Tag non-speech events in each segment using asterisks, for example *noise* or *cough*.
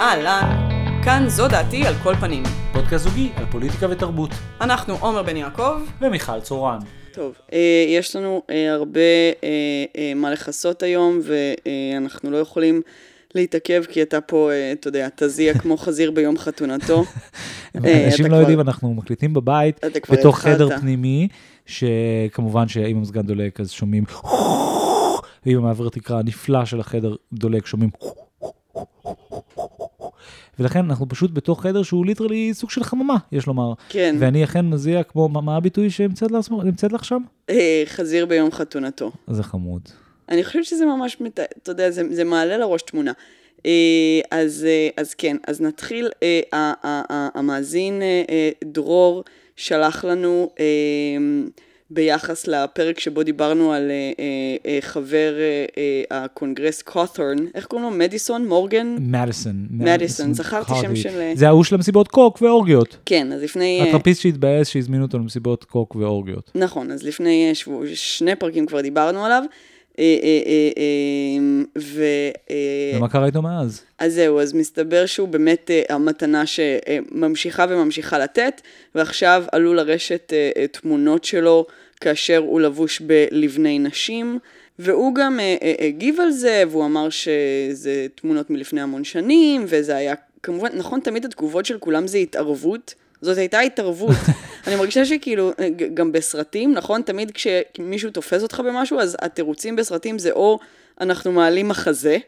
אהלן, כאן זו דעתי על כל פנים. פודקאסט זוגי על פוליטיקה ותרבות. אנחנו עומר בן יעקב. ומיכל צורן. טוב, אה, יש לנו אה, הרבה אה, מה לכסות היום, ואנחנו לא יכולים להתעכב, כי אתה פה, אתה יודע, תזיע כמו *laughs* חזיר ביום חתונתו. אנשים לא יודעים, אנחנו מקליטים בבית, בתוך. חדר פנימי, שכמובן שאם המזגן דולק אז שומעים, *laughs* ואם המעבר תקרה הנפלא של החדר דולק שומעים, *laughs* ולכן אנחנו פשוט בתוך חדר שהוא literally סוג של חממה, יש לומר. כן, ואני אכן מזיע כמו, מה- מה הביטוי שהמצאת לעצמו- נמצאת לך שם? אה, חזיר ביום חתונתו. זה חמוד. אני חושבת שזה ממש, מת... אתה יודע, זה, זה מעלה לראש תמונה. אה, אז, אה, אז כן, אז נתחיל. המאזין דרור שלח לנו ביחס לפרק שבו דיברנו על אה, אה, אה, חבר אה, אה, הקונגרס קות'ורן, איך קוראים לו? מדיסון? מורגן? מדיסון. מדיסון, זכרתי שם של, אה, זה ההוא של המסיבות קוק ואורגיות. כן, אז לפני... אה, הטרפיסט שהתבאס שהזמינו אותו למסיבות קוק ואורגיות. נכון, אז לפני שבוע, שני פרקים כבר דיברנו עליו. ו... ומה קרה איתו מאז? אז זהו, אז מסתבר שהוא באמת המתנה שממשיכה וממשיכה לתת, ועכשיו עלו לרשת תמונות שלו כאשר הוא לבוש בלבני נשים, והוא גם אה, אה, הגיב על זה, והוא אמר שזה תמונות מלפני המון שנים, וזה היה, כמובן, נכון, תמיד התגובות של כולם זה התערבות. זאת הייתה התערבות. *laughs* אני מרגישה שכאילו, אה, גם בסרטים, נכון? תמיד כשמישהו תופס אותך במשהו, אז התירוצים בסרטים זה או אנחנו מעלים מחזה,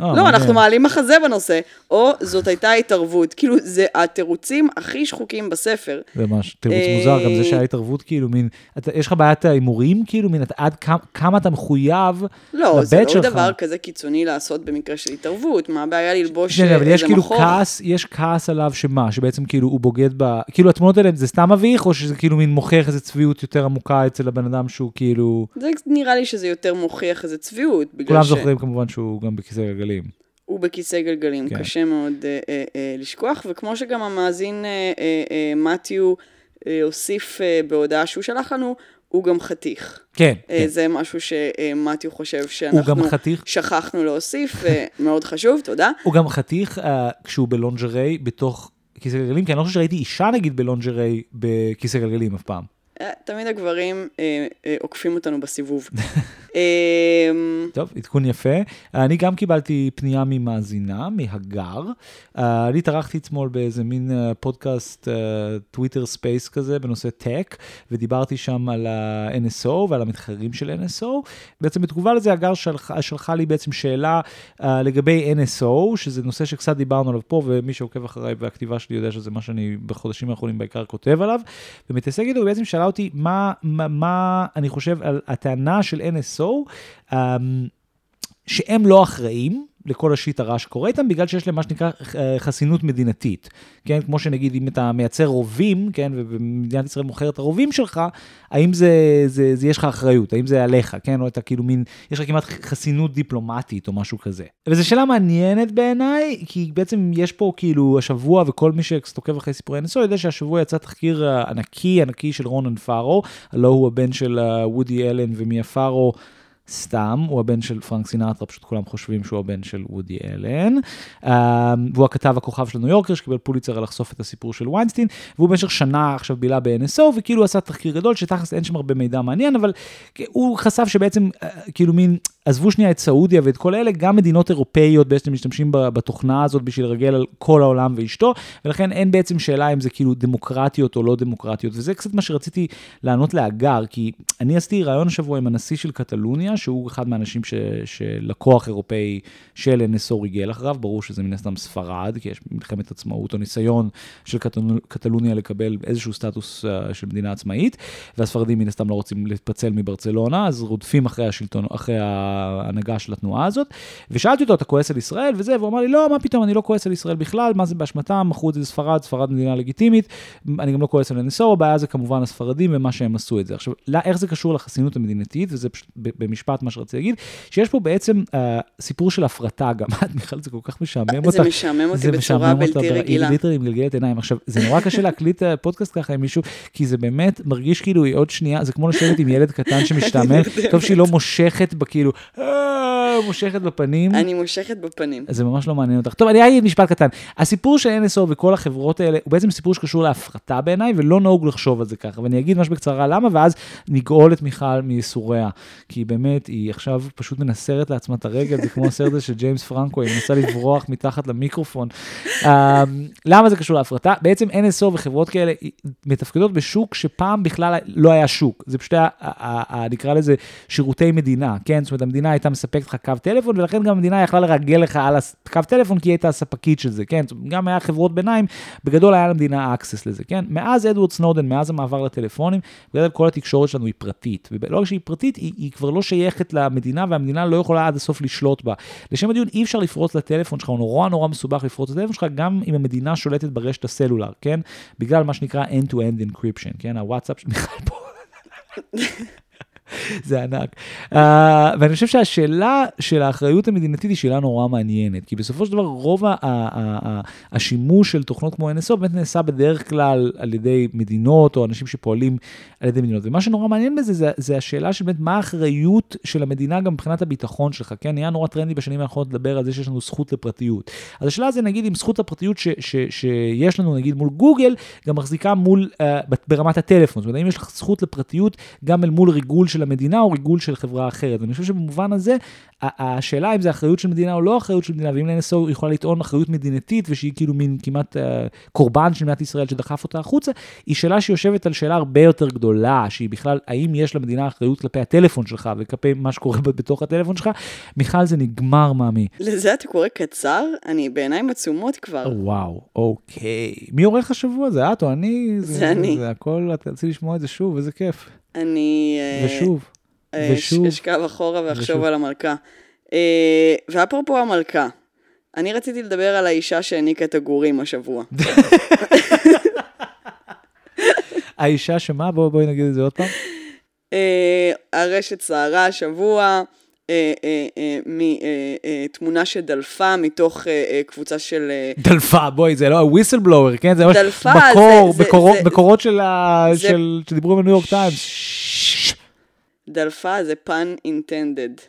לא, מעניין. אנחנו מעלים מחזה בנושא, או זאת הייתה התערבות. כאילו, זה התירוצים הכי שחוקים בספר. זה ממש תירוץ אה, מוזר, גם זה שהיה התערבות, כאילו, מין, יש לך בעיית ההימורים, כאילו, מין, עד כמה, אתה מחויב לא, זה לא שלך. דבר כזה קיצוני לעשות במקרה של התערבות. מה הבעיה ללבוש כן, אבל יש איזה כאילו מחור? כעס, יש כעס עליו שמה, שבעצם כאילו הוא בוגד ב... כאילו התמונות האלה זה סתם מביך, או שזה כאילו מין מוכיח איזו צביעות יותר עמוקה אצל הבן אדם שהוא כאילו... זה נראה לי שזה יותר מוכיח איזה צביעות. בגלל כולם ש- זוכרים כמובן שהוא גם בכיסא גלגלים. הוא בכיסא גלגלים, כן. קשה מאוד אה, אה, אה, לשכוח, וכמו שגם המאזין אה, אה, אה, מתיו אה, הוסיף אה, בהודעה שהוא שלח לנו, הוא גם חתיך. כן, אה, כן. זה משהו שמתיו חושב שאנחנו שכחנו להוסיף, ומאוד חשוב, תודה. הוא גם חתיך אה, כשהוא בלונג'רי בתוך כיסא גלגלים, כי אני לא חושב שראיתי אישה נגיד בלונג'רי בכיסא גלגלים אף פעם. אה, תמיד הגברים אה, אה, עוקפים אותנו בסיבוב. *laughs* אה, טוב, עדכון יפה. אני גם קיבלתי פנייה ממאזינה, מהגר. אה, אני התארחתי אתמול באיזה מין אה, פודקאסט, אה, Twitter Space כזה, בנושא tech, ודיברתי שם על ה-NSO ועל המתחרים של NSO. בעצם בתגובה לזה, הגר שלחה, שלחה לי בעצם שאלה אה, לגבי NSO, שזה נושא שקצת דיברנו עליו פה, ומי שעוקב אחריי והכתיבה שלי יודע שזה מה שאני בחודשים האחרונים בעיקר כותב עליו, ומתעסק איתו, ובעצם שאלה אותי מה, מה, מה אני חושב על הטענה של NSO, אמ, שהם לא אחראים לכל השיט הרע שקורה איתם, בגלל שיש להם מה שנקרא אה, חסינות מדינתית. כן, כמו שנגיד, אם אתה מייצר רובים, כן, ומדינת ישראל מוכרת את הרובים שלך, האם זה, זה, זה יש לך אחריות, האם זה עליך, כן, או אתה כאילו מין, יש לך כמעט חסינות דיפלומטית או משהו כזה. וזו שאלה מעניינת בעיניי, כי בעצם יש פה כאילו השבוע, וכל מי שקצת עוקב אחרי סיפורי NSO יודע שהשבוע יצא תחקיר ענקי, ענקי של רונן פארו, הלא הוא הבן של אה, וודי אלן ומיה פארו. סתם, הוא הבן של פרנק סינטרה, פשוט כולם חושבים שהוא הבן של וודי אלן. Um, והוא הכתב הכוכב של ניו יורקר, שקיבל פוליצר על לחשוף את הסיפור של ויינסטין, והוא במשך שנה עכשיו בילה ב-NSO, וכאילו עשה תחקיר גדול, שתכלס אין שם הרבה מידע מעניין, אבל הוא חשף שבעצם, אה, כאילו מין, עזבו שנייה את סעודיה ואת כל אלה, גם מדינות אירופאיות בעצם משתמשים בתוכנה הזאת בשביל לרגל על כל העולם ואשתו, ולכן אין בעצם שאלה אם זה כאילו דמוקרטיות או לא דמוקרטיות, וזה קצת מה שרציתי לענות להגר, כי אני עשיתי ראיון השבוע עם הנשיא של קטלוניה, שהוא אחד מהאנשים ש, שלקוח אירופאי של NSO ריגל אחריו, ברור שזה מן הסתם ספרד, כי יש מלחמת עצמאות או ניסיון של קטל- קטלוניה לקבל איזשהו סטטוס uh, של מדינה עצמאית, והספרדים מן הסתם לא רוצים להתפצל מברצלונה, אז רודפים אחרי השלטון, אחרי ההנהגה של התנועה הזאת, ושאלתי אותו, אתה כועס על ישראל? וזה, והוא אמר לי, לא, מה פתאום, אני לא כועס על ישראל בכלל, מה זה באשמתם, מכרו את זה לספרד, ספרד מדינה לגיטימית, אני גם לא כועס על NSO, הבעיה זה כמובן הספרדים ומה שהם עשו את זה. עכשיו, איך זה קשור לחסינות המדינתית, וזה פשוט במשפט משפט, מה שרציתי להגיד, שיש פה בעצם אה, סיפור של הפרטה גם, *laughs* מיכל, זה כל כך משעמם אותך. זה משעמם אותי זה בצורה משעמם בלתי אותה, רגילה. היא literally מגלגלת עיניים. עכשיו, זה נורא קשה להקליט אה, פודקאסט ככה עם מישהו, כי זה באמת מרגיש כאילו היא עוד שנייה, זה כמו לשבת עם ילד קטן *laughs* שמשתעמם, טוב שהיא לא מושכת בכאילו, "אה", מושכת בפנים. אני מושכת בפנים. זה ממש לא מעניין אותך. טוב, אני אגיד משפט קטן. הסיפור של NSO וכל החברות האלה הוא בעצם סיפור שקשור להפרטה בעיניי, ולא נהוג לחשוב על זה ככה. ואני אגיד ממש בקצרה למה, ואז נגאול את מיכל מייסוריה. כי באמת, היא עכשיו פשוט מנסרת לעצמה את הרגל, זה כמו הסרט הזה של ג'יימס פרנקו, היא מנסה לברוח מתחת למיקרופון. אמ, למה זה קשור להפרטה? בעצם NSO וחברות כאלה מתפקדות בשוק שפעם בכלל לא היה שוק. זה פשוט היה, נקרא לזה שירותי מדינה, כן? זאת אומרת, המדינה הייתה מספקת לך קו טלפון, ולכן גם המדינה יכלה לרגל לך על הקו טלפון, כי היא הייתה הספקית של זה, כן? זאת אומרת, גם היה חברות ביניים, בגדול היה למדינה access לזה, כן? מאז אדוארד סנודן, מאז המעבר לטלפונים, בגדול כל התקשורת שלנו היא פרטית. ולא רק שהיא פרטית, היא, היא כבר לא שייכת למדינה, והמדינה לא יכולה עד הסוף לשלוט בה. לשם הדיון, אי אפשר לפרוץ לטלפון שלך, הוא נורא נורא מסובך לפרוץ לטלפון שלך, גם אם המדינה שולטת ברשת הסלולר, כן? בגלל מה שנקרא end-to-end encryption, כן? הוואטסאפ של מיכל פה. *laughs* *laughs* זה ענק. Uh, ואני חושב שהשאלה של האחריות המדינתית היא שאלה נורא מעניינת, כי בסופו של דבר רוב ה- ה- ה- השימוש של תוכנות כמו NSO באמת נעשה בדרך כלל על ידי מדינות או אנשים שפועלים על ידי מדינות. ומה שנורא מעניין בזה זה, זה השאלה של באמת מה האחריות של המדינה גם מבחינת הביטחון שלך, כן? נהיה נורא טרנדי בשנים האחרונות לדבר על זה שיש לנו זכות לפרטיות. אז השאלה זה נגיד אם זכות הפרטיות ש, ש, שיש לנו נגיד מול גוגל, גם מחזיקה מול, uh, ברמת הטלפון. זאת אומרת, האם יש לך זכות לפרטיות גם אל מול ריגול של המדינה או ריגול של חברה אחרת. ואני חושב שבמובן הזה, השאלה אם זה אחריות של מדינה או לא אחריות של מדינה, ואם ל-NSO יכולה לטעון אחריות מדינתית ושהיא כאילו מין כמעט uh, קורבן של מדינת ישראל שדחף אותה החוצה, היא שאלה שיושבת על שאלה הרבה יותר גדולה, שהיא בכלל, האם יש למדינה אחריות כלפי הטלפון שלך וכלפי מה שקורה בתוך הטלפון שלך? מיכל, זה נגמר, מאמי. לזה אתה קורא קצר? אני בעיניים עצומות כבר. וואו, אוקיי. מי עורך השבוע? זה את או אני? זה אני. זה הכל, את רציתי לשמוע את זה שוב, איזה כיף. אני... אה, ושוב. אה, ושוב. אשכב אחורה ושוב. ואחשוב על המלכה. אה, ואפרופו המלכה, אני רציתי לדבר על האישה שהעניקה את הגורים השבוע. *laughs* האישה שמה? בואי נגיד את זה עוד פעם. אה, הרשת סערה השבוע מתמונה שדלפה מתוך אה, אה, קבוצה של... אה, דלפה, בואי, זה לא whistleblower, כן? זה ממש זה- מקורות של שדיברו בניו יורק טיימס. דלפה זה pun intended.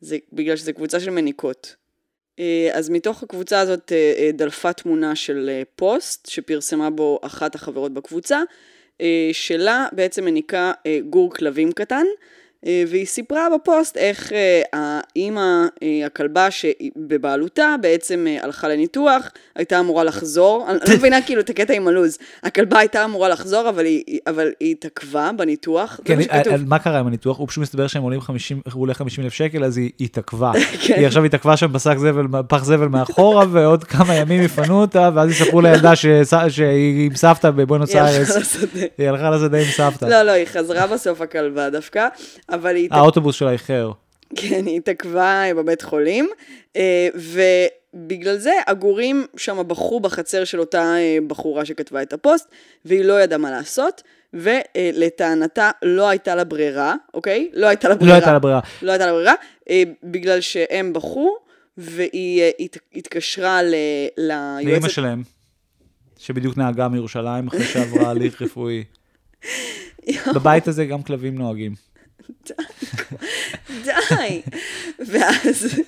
זה בגלל שזו קבוצה של מניקות. אה, אז מתוך הקבוצה הזאת אה, אה, דלפה תמונה של אה, פוסט שפרסמה בו אחת החברות בקבוצה, אה, שלה בעצם מניקה אה, גור כלבים קטן, אה, והיא סיפרה בפוסט איך אה, האימא, אה, הכלבה שבבעלותה בעצם אה, הלכה לניתוח, הייתה אמורה לחזור, אני לא מבינה *laughs* כאילו את הקטע עם הלו"ז, הכלבה הייתה אמורה לחזור אבל היא, אבל היא התעכבה בניתוח, זה כן, מה שכתוב. מה קרה עם הניתוח? הוא פשוט מסתבר שהם עולים 50, הוא עולה 50 אלף שקל, אז היא התעכבה. *laughs* כן. היא עכשיו התעכבה שם בשק זבל, פח זבל מאחורה, ועוד כמה ימים יפנו אותה, ואז יספרו לילדה שהיא עם סבתא בבואנוס איירס. היא הלכה לשדה עם סבתא. לא, לא, היא חזרה בסוף הכלבה דווקא, אבל היא, האוטובוס שלה איחר. כן, היא התעכבה בבית חולים, אה, ובגלל זה הגורים שם בחרו בחצר של אותה אה, בחורה שכתבה את הפוסט, והיא לא ידעה מה לעשות, ולטענתה לא הייתה לה ברירה, אוקיי? לא הייתה לה ברירה. לא הייתה לה ברירה. לא הייתה לה ברירה, אה, בגלל שהם בחרו, והיא הת- התקשרה ל- לאמא ליועצת... שלהם, שבדיוק נהגה מירושלים אחרי שעברה הליך רפואי. *laughs* בבית הזה גם כלבים נוהגים. די. ואז...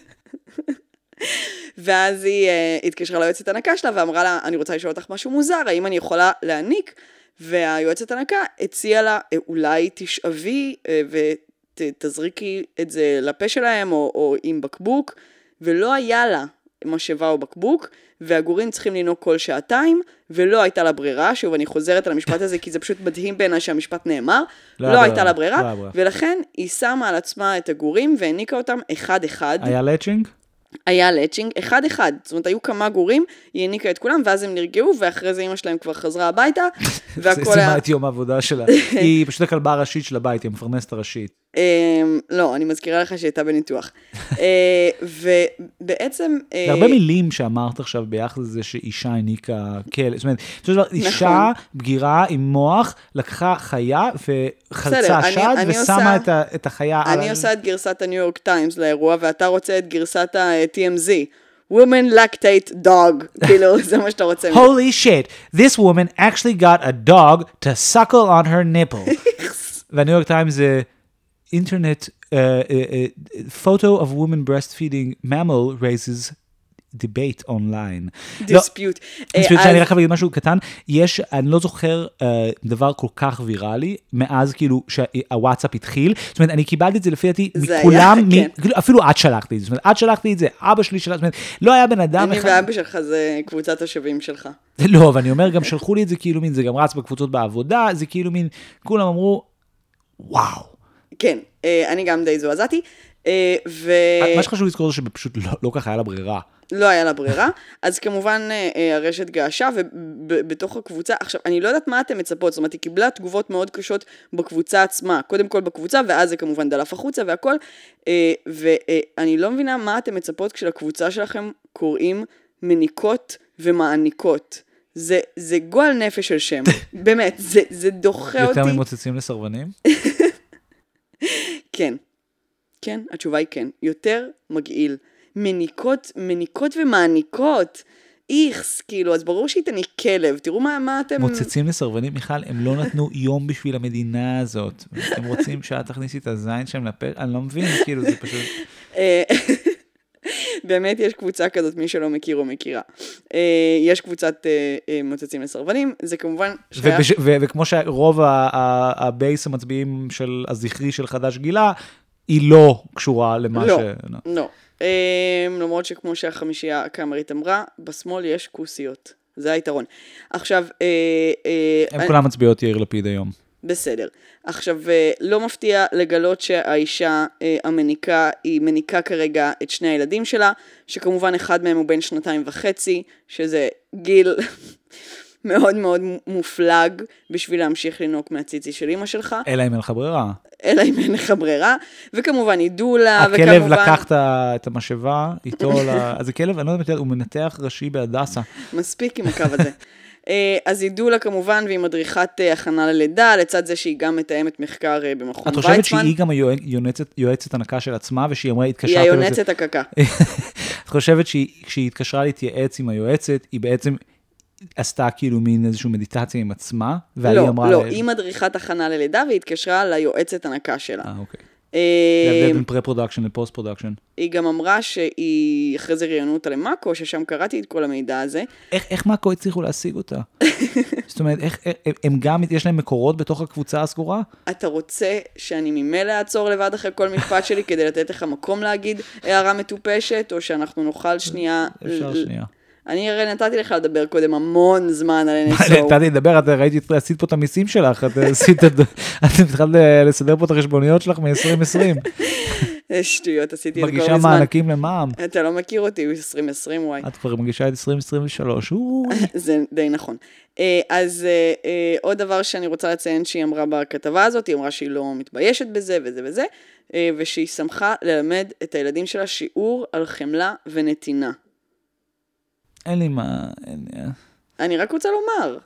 ואז היא uh, התקשרה ליועצת הנקה שלה ואמרה לה, אני רוצה לשאול אותך משהו מוזר, האם אני יכולה להעניק? והיועצת הנקה הציעה לה, "אה, אולי תשאבי uh, ותזריקי את זה לפה שלהם, או, או עם בקבוק, ולא היה לה משאבה או בקבוק, והגורים צריכים לנהוג כל שעתיים, ולא הייתה לה ברירה, שוב, אני חוזרת על המשפט הזה, כי זה פשוט מדהים בעיניי שהמשפת נאמר, לא לא, היה הייתה לה ברירה, לא. ולכן היא שמה על עצמה את הגורים והעניקה אותם אחד-אחד. היה לאצ'ינג? היה לאצ'ינג, אחד-אחד. זאת אומרת, היו כמה גורים, היא העניקה את כולם, ואז הם נרגעו, ואחרי זה אמא שלהם כבר חזרה הביתה, זה *laughs* והכל סיימה היה... את יום העבודה שלה. *laughs* היא פשוט הכלבה הראשית של הבית, היא המפרנסת הראשית. אמ, לא, אני מזכירה לך שהיא הייתה בניתוח. *laughs* אה, ובעצם... אה, זה הרבה מילים שאמרת עכשיו ביחס לזה שאישה הניקה כלב. זאת אומרת, בסופו של דבר, אישה נכון. בגירה עם מוח לקחה חיה וחלצה שד ושמה את החיה על... אני עושה את גרסת הניו יורק טיימס לאירוע, ואתה רוצה את גרסת ה-TMZ. Women lactate dog. *laughs* כאילו, זה מה שאתה רוצה. Holy shit, this woman actually got a dog to suckle on her nipple. *laughs* והניו יורק טיימס זה אינטרנט, uh, uh, photo of woman breastfeeding mammal raises debate online. לא, דיספיוט. אני שאני רק להגיד משהו קטן, יש, אני לא זוכר uh, דבר כל כך ויראלי, מאז כאילו שהוואטסאפ התחיל, זאת אומרת, אני קיבלתי את זה לפי דעתי זה היה, מכולם, מ- כן. כאילו, אפילו את שלחת לי את זה, זאת אומרת, את שלחת לי את זה, אבא שלי שלח, זאת אומרת, לא היה בן אדם אני אחד, ואבא שלך זה קבוצת השווים שלך. לא, אבל אני אומר, גם שלחו לי את זה כאילו מין, זה גם רץ בקבוצות בעבודה, זה כאילו מין, כולם אמרו, וואו. כן, אה, אני גם די זועזעתי. אה, ו... מה שחשוב לזכור זה שפשוט לא, לא ככה היה לה ברירה. לא היה לה ברירה, *laughs* אז כמובן אה, אה, הרשת געשה, ובתוך הקבוצה, עכשיו, אני לא יודעת מה אתם מצפות, זאת אומרת, היא קיבלה תגובות מאוד קשות בקבוצה עצמה, קודם כל בקבוצה, ואז זה כמובן דלף החוצה והכל, אה, ואני לא מבינה מה אתם מצפות כשלקבוצה שלכם קוראים מניקות ומעניקות. זה, זה גועל נפש של שם, *laughs* באמת, זה, זה דוחה אותי. יותר ממוצצים לסרבנים? *laughs* כן. כן, התשובה היא כן. יותר מגעיל. מניקות, מניקות ומעניקות. איכס, כאילו, אז ברור שהיא תניק כלב. תראו מה, מה אתם... מוצצים לסרבנים, מיכל, הם לא נתנו יום בשביל המדינה הזאת. הם רוצים שאת תכניסי את הזין שלהם לפה, אני לא מבין, כאילו, זה פשוט... באמת יש קבוצה כזאת, מי שלא מכיר או מכירה. אה, יש קבוצת אה, אה, מוצצים לסרבנים, זה כמובן שייך... ובש- ו- וכמו שרוב הבייס המצביעים של הזכרי של חדש גילה, היא לא קשורה למה לא, ש... לא. אה, למרות שכמו שהחמישייה הקאמרית אמרה, בשמאל יש כוסיות. זה היתרון. עכשיו, הם כולם מצביעות יאיר לפיד היום. בסדר. עכשיו, אה, לא מפתיע לגלות שהאישה אה, המניקה, היא מניקה כרגע את שני הילדים שלה, שכמובן אחד מהם הוא בן שנתיים וחצי, שזה גיל *laughs* מאוד מאוד מופלג בשביל להמשיך לנהוג מהציצי של אימא שלך, אלא אם אין לך ברירה. אלא אם אין לך ברירה, וכמובן עידו לה, הכלב וכמובן... לקח את המשאבה איתו, ל- אז זה כלב, אני לא יודעת, הוא מנתח ראשי בהדסה. מספיק עם הקו הזה. אה, אז ידעו לה כמובן, והיא מדריכת אה, הכנה ללידה, לצד זה שהיא גם מתאמת מחקר אה, במכון את חושבת ויצמן. שהיא גם היועצת- יועצת הנקה של עצמה, ושהיא אמרה, היא התקשרתם לזה? היועצת הנקה. *laughs* את חושבת שכשהיא התקשרה להתייעץ עם היועצת, היא בעצם עשתה כאילו מין איזושהי מדיטציה עם עצמה, והיא לא, אמרה... לא, לה- היא מדריכת הכנה ללידה והיא התקשרה ליועצת הנקה שלה. אה, אוקיי. אה, ההבדל בין פרה-פרודקשן לפוסט-פרודקשן. היא גם אמרה שהיא, אחרי זה ראיינו אותה ל mako, ששם קראתי את כל המידע הזה. איך, איך mako הצליחו להשיג אותה? *laughs* זאת אומרת, איך, איך, הם גם, יש להם מקורות בתוך הקבוצה הסגורה? אתה רוצה שאני ממילא אעצור לבד אחרי כל משפט שלי כדי לתת לך מקום להגיד הערה מטופשת, או שאנחנו נוכל שנייה... אפשר שנייה. אני הרי נתתי לך לדבר קודם המון זמן על NSO. נתתי לדבר, את ראיתי, עשית פה את המיסים שלך, את *laughs* עשית, את- את התחלת לסדר פה את החשבוניות שלך מ-2020. אה, *laughs* שטויות, עשיתי את זה כל מגישה הזמן. מענקים למע"מ. אתה לא מכיר אותי, 2020 וואי. את כבר מגישה את 2023. אוי. *laughs* זה די נכון. אה, אז אה, אה, עוד דבר שאני רוצה לציין שהיא אמרה בכתבה הזאת, היא אמרה שהיא לא מתביישת בזה וזה וזה, אה, ושהיא שמחה ללמד את הילדים שלה שיעור על חמלה ונתינה. אין לי מה, אין, אה, אני רק רוצה לומר,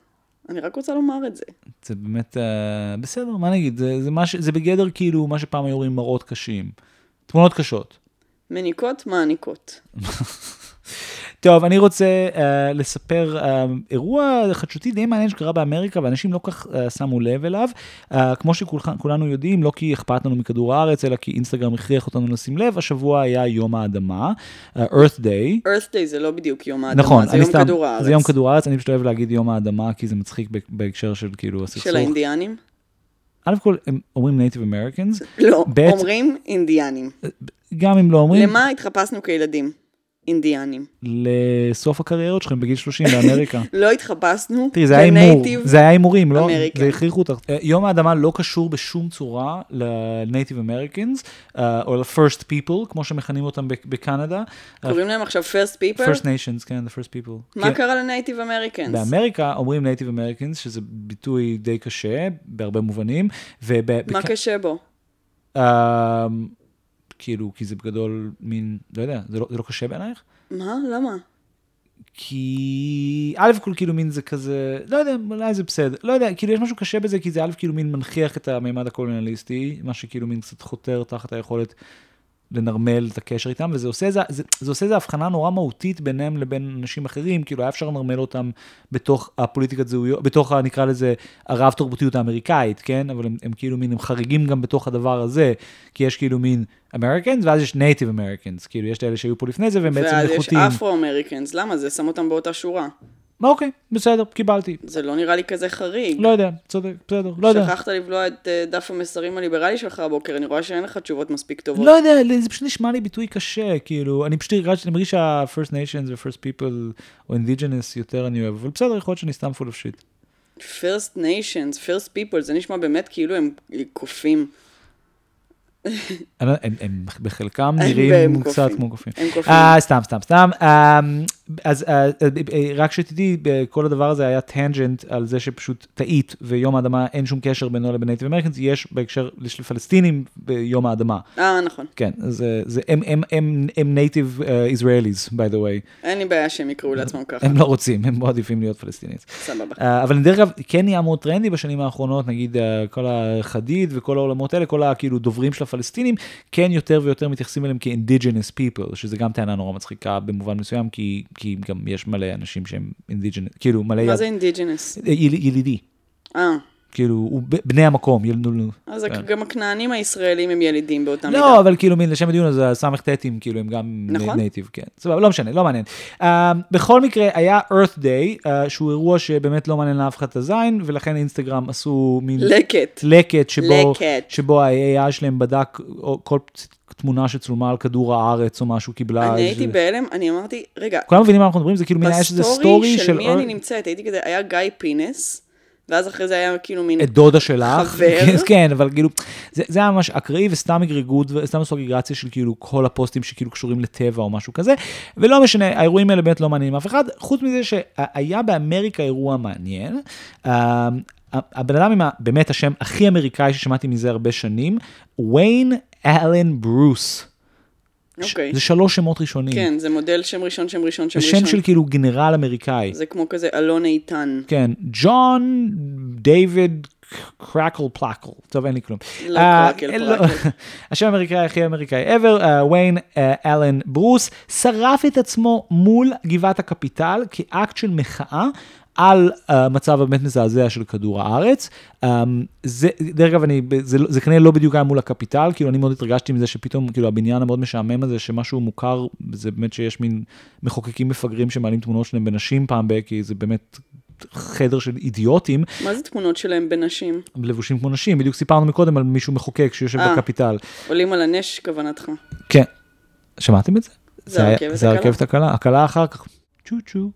אני רק רוצה לומר את זה. זה באמת, אה, בסדר, מה נגיד, זה, זה, מה ש, זה בגדר כאילו מה שפעם היו אומרים מראות קשים. תמונות קשות. מניקות מעניקות. *laughs* טוב, אני רוצה uh, לספר uh, אירוע חדשותי די מעניין שקרה באמריקה, ואנשים לא כך uh, שמו לב אליו. Uh, כמו שכולנו יודעים, לא כי אכפת לנו מכדור הארץ, אלא כי אינסטגרם הכריח אותנו לשים לב, השבוע היה יום האדמה, uh, Earth Day. Earth Day זה לא בדיוק יום האדמה, נכון, זה יום סתם, כדור הארץ. זה יום כדור הארץ, אני פשוט אוהב להגיד יום האדמה, כי זה מצחיק בהקשר של כאילו הסכסוך. של האינדיאנים? א' כל, הם אומרים נייטיב אמריקאנס, לא, ב'- אומרים אינדיאנים. גם אם לא אומרים, למה התחפשנו כילדים? אינדיאנים. לסוף הקריירות שלכם בגיל 30 באמריקה. *laughs* לא התחפשנו תראי, זה היה הימור, זה היה הימורים, לא? אמריקן. זה הכריחו אותך. אה, יום האדמה לא קשור בשום צורה ל-Native Americans, אה, או ל-First People, כמו שמכנים אותם בק- בקנדה. קוראים להם עכשיו first people? First Nations, כן, the First People. מה כן. קרה לנייטיב אמריקנס? באמריקה אומרים Native Americans, שזה ביטוי די קשה, בהרבה מובנים, מה. קשה בו? כאילו, כי זה בגדול מין, לא יודע, זה לא, זה לא קשה בעינייך? מה? למה? כי א' כל כאילו מין זה כזה, לא יודע, אולי זה בסדר, לא יודע, כאילו יש משהו קשה בזה, כי זה א' כאילו מין מנכיח את המימד הקולוניאליסטי, מה שכאילו מין קצת חותר תחת היכולת לנרמל את הקשר איתם, וזה עושה איזה, זה, זה עושה איזה הבחנה נורא מהותית ביניהם לבין אנשים אחרים, כאילו היה אפשר לנרמל אותם בתוך הפוליטיקת זהויות, בתוך ה, נקרא לזה הרב תרבותיות האמריקאית, כן? אבל הם, הם כאילו מין, הם חריגים גם בתוך הדבר הזה, כי יש כאילו מין Americans, ואז יש Native Americans, כאילו יש את אלה שהיו פה לפני זה והם בעצם איכותיים. ואז יש Afro-Americans, למה? זה שם אותם באותה שורה. אוקיי, בסדר, קיבלתי. זה לא נראה לי כזה חריג. לא יודע, צודק, בסדר, לא יודע. שכחת לבלוע את אה, דף המסרים הליברלי שלך הבוקר, אני רואה שאין לך תשובות מספיק טובות. לא יודע, זה פשוט נשמע לי ביטוי קשה, כאילו, אני פשוט מרגיש שה-first nations ו-first people או indigenous יותר אני אוהב, אבל בסדר, יכול להיות שאני סתם full of shit. first nations, first people, זה נשמע באמת כאילו הם קופים. הם, הם בחלקם נראים קצת כמו קופים. הם. אה, סתם, סתם, סתם. אה, אז אה, אה, רק שתדעי, כל הדבר הזה היה tangent על זה שפשוט טעית, ויום האדמה אין שום קשר בינו לבין Native Americans, יש בהקשר של פלסטינים ביום האדמה. אה, נכון. כן, הם, הם, הם, הם native Israelis, by the way. אין לי בעיה שהם יקראו לעצמם ככה. הם לא רוצים, הם מעדיפים להיות פלסטינים. סבבה. אבל דרך אגב, כן נהיה מאוד טרנדי בשנים האחרונות, נגיד כל החדיד וכל העולמות האלה, כל הכאילו דוברים של הפלסטינים, כן יותר ויותר מתייחסים אליהם כ-indigenous people, שזה גם טענה נורא מצחיקה במובן מסוים, כי... כי גם יש מלא אנשים שהם indigenous, כאילו מלא... מה זה indigenous? יל, ילידי. אה. כאילו, בני המקום, ילדו... אז כן. גם הכנענים הישראלים הם ילידים באותה מידה. לא, אבל כאילו, לשם הדיון הזה, השמאלנים, כאילו, הם גם נכון. native, כן. סבבה, לא משנה, לא מעניין. אה, בכל מקרה, היה earth day, אה, שהוא אירוע שבאמת לא מעניין לאף אחד את הזין, ולכן אינסטגרם עשו מין... לקט. לקט, שבו, לקט. שבו ה-AI שלהם בדק כל תמונה שצולמה על כדור הארץ או משהו קיבלה... אני הייתי בהלם, אני אמרתי, רגע. כולם מבינים מה אנחנו מדברים? זה כאילו מין, יש איזה סטורי של... בסטורי של מי אני נמצאת, הייתי כזה, היה גיא פינס. ואז אחרי זה היה כאילו מין... את דודה שלך. חבר. כן, אבל כאילו, זה, זה היה ממש אקראי וסתם אגרגות, וסתם עשו אגרגציה של כאילו כל הפוסטים שכאילו קשורים לטבע או משהו כזה, ולא משנה, האירועים האלה באמת לא מעניינים אף אחד, חוץ מזה שהיה באמריקה אירוע מעניין. הבן אדם עם באמת השם הכי אמריקאי ששמעתי מזה הרבה שנים, ויין אלן ברוס. אוקיי. זה שלוש שמות ראשונים. כן, זה מודל שם ראשון, שם ראשון, שם זה ראשון. שם של כאילו גנרל אמריקאי. זה כמו כזה אלון איתן. כן, ג'ון דיוויד קרקל פלקל, טוב אין לי כלום. לא אה, קרקל לא, פלקל. *laughs* השם האמריקאי הכי אמריקאי ever, אה, ויין אלן ברוס, שרף את עצמו מול גבעת הקפיטל כאקט של מחאה. על המצב הבאמת מזעזע של כדור הארץ. Um, זה, דרך אגב, אני, זה, זה כנראה לא בדיוק היה מול הקפיטל, כאילו אני מאוד התרגשתי מזה שפתאום, כאילו הבניין המאוד משעמם הזה, שמשהו מוכר, זה באמת שיש מין מחוקקים מפגרים שמעלים תמונות שלהם בנשים פעם ב... כי זה באמת חדר של אידיוטים. מה זה תמונות שלהם בנשים? לבושים כמו נשים, בדיוק סיפרנו מקודם על מישהו מחוקק שיושב אה. בקפיטל. עולים על הנש, כוונתך. כן. שמעתם את זה? זה הרכבת זה הקלה. הרכבת הקלה, הקלה אחר כך. צ'ו צ'ו.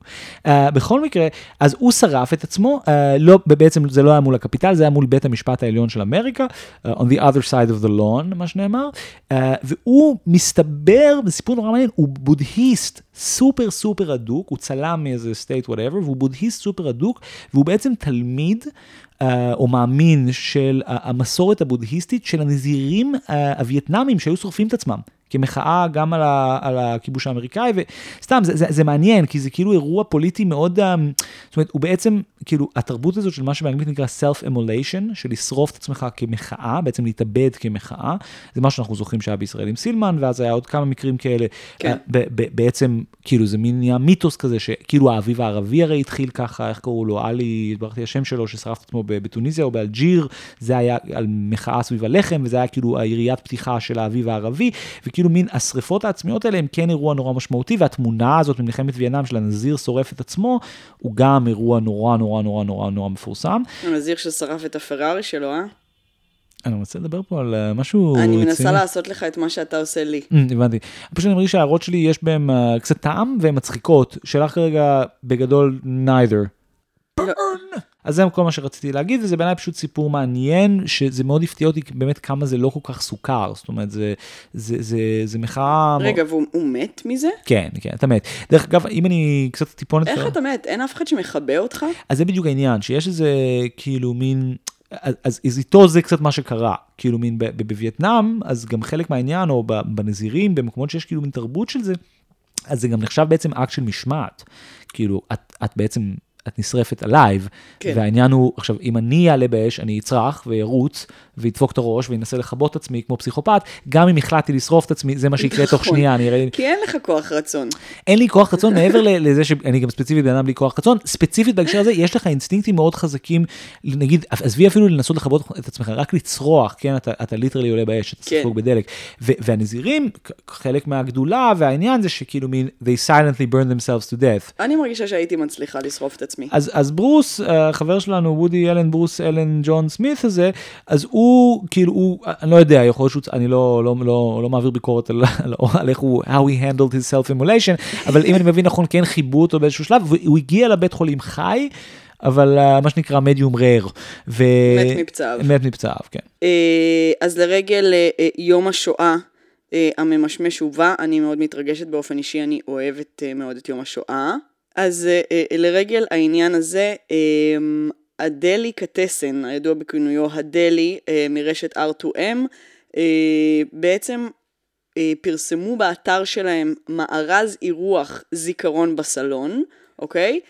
Uh, בכל מקרה, אז הוא שרף את עצמו, uh, לא, בעצם זה לא היה מול הקפיטל, זה היה מול בית המשפט העליון של אמריקה, uh, on the other side of the lawn, מה שנאמר, uh, והוא מסתבר, זה סיפור נורא מעניין, הוא בודהיסט סופר סופר הדוק, הוא צלם מאיזה state whatever, והוא בודהיסט סופר הדוק, והוא בעצם תלמיד. או מאמין של המסורת הבודהיסטית של הנזירים הווייטנאמים שהיו שורפים את עצמם. כמחאה גם על, ה, על הכיבוש האמריקאי, וסתם, זה, זה, זה מעניין, כי זה כאילו אירוע פוליטי מאוד, um, זאת אומרת, הוא בעצם, כאילו, התרבות הזאת של מה שבאנגלית נקרא self-immolation, של לשרוף את עצמך כמחאה, בעצם להתאבד כמחאה, זה מה שאנחנו זוכרים שהיה בישראל עם סילמן, ואז היה עוד כמה מקרים כאלה, כן. uh, ב, ב, בעצם, כאילו, זה מין נהיה מיתוס כזה, שכאילו האביב הערבי הרי התחיל ככה, איך קראו לו, עלי, הסברתי השם שלו, ששרף את עצמו בטוניסיה או באלג'יר, זה היה על מחאה סביב הלחם, וזה היה כאילו היריית פתיחה של האביב הערבי, וכאילו מין השריפות העצמיות האלה הם כן אירוע נורא משמעותי, והתמונה הזאת ממלחמת וייטנאם של הנזיר שורף את עצמו, הוא גם אירוע נורא נורא נורא נורא נורא מפורסם. הנזיר ששרף את הפרארי שלו, אה? אני רוצה לדבר פה על אה, משהו אני. מנסה לעשות לך את מה שאתה עושה לי. Mm, הבנתי. פשוט אני מרגיש שההערות שלי יש בהן uh, קצת טעם והן מצחיקות. שלך כרגע בגדול neither. לא. אז זה כל מה שרציתי להגיד, וזה בעיניי פשוט סיפור מעניין, שזה מאוד הפתיע אותי באמת כמה זה לא כל כך סוכר. זאת אומרת, זה, זה, זה, זה מחאה... רגע, והוא הוא מת מזה? כן, כן, אתה מת. דרך אגב, אם אני קצת טיפונת... איך אתה מת? אין אף אחד שמכבה אותך? אז זה בדיוק העניין, שיש איזה כאילו מין... אז, אז, אז איתו זה קצת מה שקרה, כאילו מין בווייטנאם, אז גם חלק מהעניין, או בנזירים, במקומות שיש כאילו מין תרבות של זה, אז זה גם נחשב בעצם אקט של משמעת. כאילו, את, את בעצם את נשרפת alive, כן. והעניין הוא, עכשיו, אם אני אעלה באש, אני אצרח וארוץ, ואדפוק את הראש, ואנסה לכבות את עצמי כמו פסיכופת, גם אם החלטתי לשרוף את עצמי, זה מה שיקרה תוך נכון. שנייה. אני... כי אין לך כוח רצון. אין לי כוח רצון, מעבר לזה שאני גם ספציפית בן אדם בלי כוח רצון, ספציפית בהקשר הזה, יש לך אינסטינקטים מאוד חזקים, נגיד, עזבי אפילו לנסות לכבות את עצמך, רק לצרוח, כן, אתה, אתה literally עולה באש, אתה כן. ספוג בדלק. והנזירים, חלק מהגדולה והעניין זה שכאילו מין, they silently burn themselves to death. אני מרגישה שהייתי מצליחה לשרוף את עצמי. אז, אז ברוס, החבר שלנו, וודי אלן, ברוס אלן ג'ון סמית הזה, אז הוא, כאילו, הוא, אני לא יודע, יכול להיות שאני לא, לא, לא, לא מעביר ביקורת על, על, על איך הוא, how he handled his self-immolation, אבל אם אני מבין נכון, כן כיבו אותו באיזשהו שלב, והוא הגיע לבית חולים חי. אבל uh, מה שנקרא מדיום רייר. ו... מת מפצעיו. מת מפצעיו, כן. Uh, אז לרגל uh, יום השואה הממשמש ובא, אני מאוד מתרגשת באופן אישי, אני אוהבת מאוד את יום השואה. אז uh, לרגל העניין הזה, uh, הדלי קטסן, הידוע בכינויו הדלי מרשת R2M, uh, בעצם פרסמו באתר שלהם מארז אירוח זיכרון בסלון, אוקיי?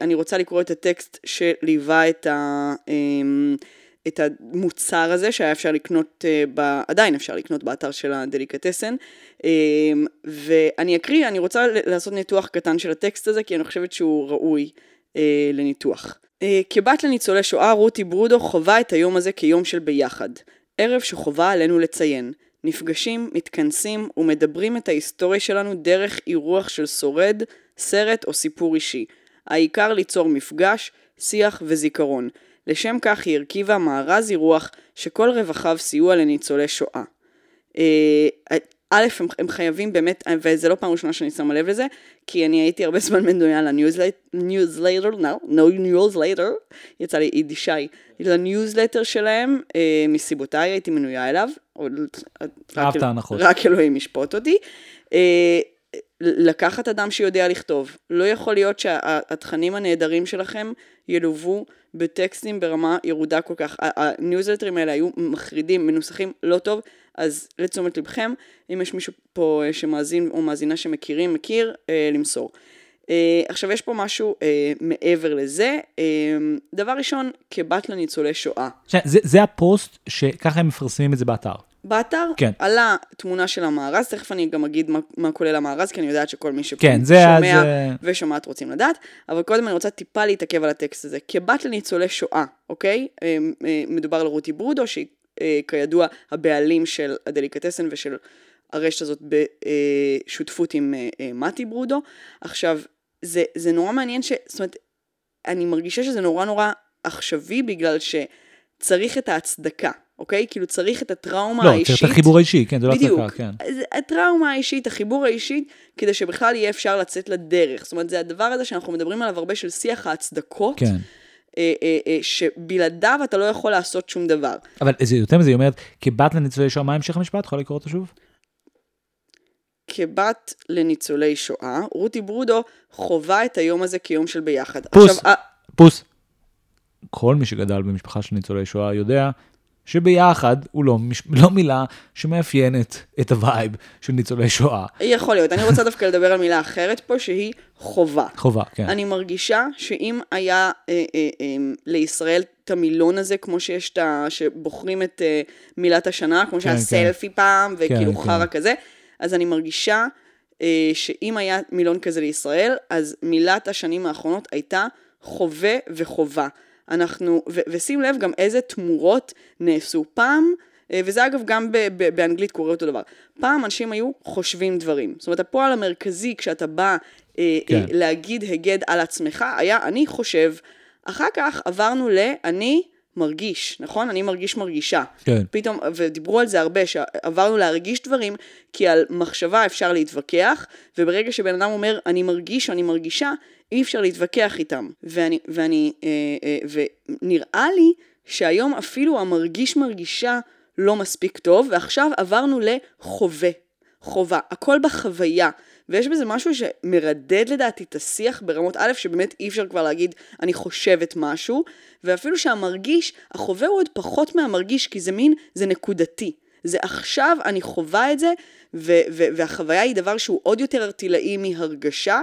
אני רוצה לקרוא את הטקסט שליווה את ה... את המוצר הזה שהיה אפשר לקנות, ב, עדיין אפשר לקנות באתר של הדליקטסן. ואני אקריא, אני רוצה לעשות ניתוח קטן של הטקסט הזה, כי אני חושבת שהוא ראוי אה, לניתוח. אה, כבת לניצולי שואה, רותי ברודו חווה את היום הזה כיום של ביחד. ערב שחובה עלינו לציין. נפגשים, מתכנסים ומדברים את ההיסטוריה שלנו דרך אירוח של שורד, סרט או סיפור אישי. העיקר ליצור מפגש, שיח וזיכרון. לשם כך היא הרכיבה מארז אירוח שכל רווחיו סיוע לניצולי שואה. אה, א', הם, הם חייבים באמת, וזה לא פעם ראשונה שאני שמה לב לזה, כי אני הייתי הרבה *laughs* זמן מנויה לניוזלייטר, no, no ניוזלייטר, יצא לי יידישאי, לניוזלייטר שלהם, אה, מסיבותיי הייתי מנויה אליו, אהבת הנחות. רק אלוהים ישפוט אותי. אה, לקחת אדם שיודע לכתוב. לא יכול להיות שהתכנים הנהדרים שלכם ילוו בטקסטים ברמה ירודה כל כך. הניוזלטרים האלה היו מחרידים, מנוסחים לא טוב, אז לתשומת לבכם, אם יש מישהו פה אה, שמאזין או מאזינה שמכירים, מכיר, אה, למסור. אה, עכשיו יש פה משהו אה, מעבר לזה. אה, דבר ראשון, כבת לניצולי שואה. זה, זה הפוסט שככה הם מפרסמים את זה באתר. באתר כן. עלה תמונה של המארז, תכף אני גם אגיד מה, מה כולל המארז, כי אני יודעת שכל מי שפה כן, שומע זה... ושומעת רוצים לדעת, אבל קודם אני רוצה טיפה להתעכב על הטקסט הזה. כבת לניצולי שואה, אוקיי? אה, אה, מדובר על רותי ברודו, שהיא אה, כידוע הבעלים של הדליקטסן ושל הרשת הזאת בשותפות עם מתי ברודו. עכשיו, זה, זה נורא מעניין ש... זאת אומרת, אני מרגישה שזה נורא נורא עכשווי בגלל שצריך את ההצדקה. אוקיי? כאילו צריך את הטראומה לא, האישית. לא, צריך את החיבור האישי, כן, זה לא הצדקה, כן. הטראומה האישית, החיבור האישי, כדי שבכלל יהיה אפשר לצאת לדרך. זאת אומרת, זה הדבר הזה שאנחנו מדברים עליו הרבה של שיח ההצדקות. כן. אה, אה, אה, שבלעדיו אתה לא יכול לעשות שום דבר. אבל זה יותר מזה, היא אומרת, כבת לניצולי שואה, מה המשך המשפט? יכולה לקרוא אותו שוב? כבת לניצולי שואה, רותי ברודו חווה את היום הזה כיום של ביחד. פוס, עכשיו, פוס. כל מי שגדל במשפחה של ניצולי שואה יודע שביחד הוא לא, לא מילה שמאפיינת את ה-vibe של ניצולי שואה. יכול להיות. אני רוצה דווקא לדבר על מילה אחרת פה, שהיא חובה. חובה, כן. אני מרגישה שאם היה אה, אה, אה, לישראל את המילון הזה, כמו שיש את ה... שבוחרים את אה, מילת השנה, כמו שהיה כן, סלפי כן. פעם, וכאילו כן, חרא כן. כזה, אז אני מרגישה אה, שאם היה מילון כזה לישראל, אז מילת השנים האחרונות הייתה חווה וחובה. אנחנו, ו- ושים לב גם איזה תמורות נעשו פעם, אה, וזה אגב גם ב- ב- באנגלית קורה אותו דבר. פעם אנשים היו חושבים דברים. זאת אומרת, הפועל המרכזי כשאתה בא אה, כן. אה, להגיד הגד על עצמך, היה אני חושב, אחר כך עברנו ל"אני מרגיש", נכון? אני מרגיש מרגישה. כן. פתאום, ודיברו על זה הרבה, שעברנו להרגיש דברים, כי על מחשבה אפשר להתווכח, וברגע שבן אדם אומר אני מרגיש או אני מרגישה, אי אפשר להתווכח איתם. ואני, ואני, אה, אה, ונראה לי שהיום אפילו המרגיש מרגישה לא מספיק טוב, ועכשיו עברנו לחווה. חובה, הכל בחוויה. ויש בזה משהו שמרדד לדעתי את השיח ברמות א', שבאמת אי אפשר כבר להגיד, אני חושבת משהו, ואפילו שהמרגיש, החווה הוא עוד פחות מהמרגיש, כי זה מין, זה נקודתי. זה עכשיו אני חווה את זה, ו- ו- והחוויה היא דבר שהוא עוד יותר ארטילאי מהרגשה.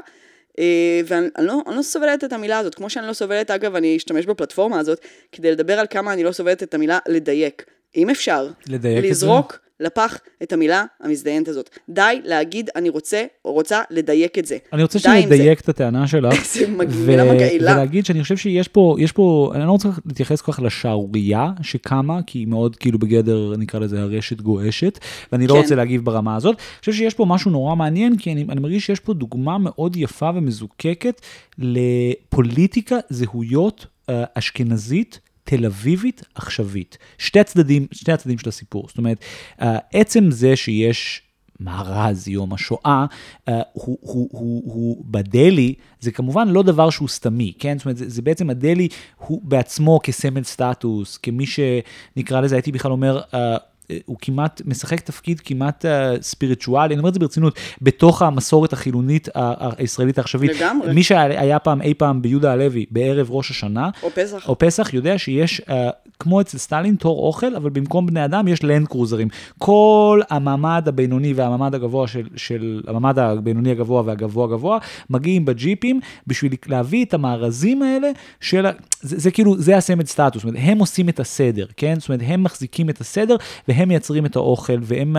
אה, ואני לא, לא סובלת את המילה הזאת, כמו שאני לא סובלת, אגב, אני אשתמש בפלטפורמה הזאת, כדי לדבר על כמה אני לא סובלת את המילה לדייק. אם אפשר, לדייק לזרוק? לפח את המילה המזדיינת הזאת. די להגיד אני רוצה או רוצה לדייק את זה. אני רוצה שנדייק את הטענה שלך. זה מילה מגעילה. ולהגיד שאני חושב שיש פה, יש פה, אני לא רוצה להתייחס כל כך לשערורייה שקמה, כי היא מאוד כאילו בגדר, נקרא לזה הרשת גועשת, ואני לא כן. רוצה להגיב ברמה הזאת. אני חושב שיש פה משהו נורא מעניין, כי אני, אני מרגיש שיש פה דוגמה מאוד יפה ומזוקקת לפוליטיקה זהויות uh, אשכנזית. תל אביבית עכשווית. שתי הצדדים, שתי הצדדים של הסיפור. זאת אומרת, אה, עצם זה שיש מארז יום השואה, uh, הוא, הוא, הוא, הוא בדלי, זה כמובן לא דבר שהוא סתמי, כן? זאת אומרת, זה, זה בעצם הדלי הוא בעצמו כסמל סטטוס, כמי שנקרא לזה, הייתי בכלל אומר, uh, הוא כמעט משחק תפקיד כמעט ספיריטואלי, אני אומר את זה ברצינות, בתוך המסורת החילונית הישראלית העכשווית. לגמרי. מי שהיה פעם, אי פעם ביהודה הלוי בערב ראש השנה, או פסח, או פסח יודע שיש, uh, כמו אצל סטלין, תור אוכל, אבל במקום בני אדם יש לנד קרוזרים. כל המעמד הבינוני והמעמד הגבוה של, של המעמד הבינוני הגבוה והגבוה הגבוה, מגיעים בג'יפים בשביל להביא את המארזים האלה של, זה, זה כאילו, זה הסמל סטטוס, זאת אומרת, הם עושים את הסדר, כן? זאת אומרת, הם מחזיקים את הסדר, והם מייצרים את האוכל, והם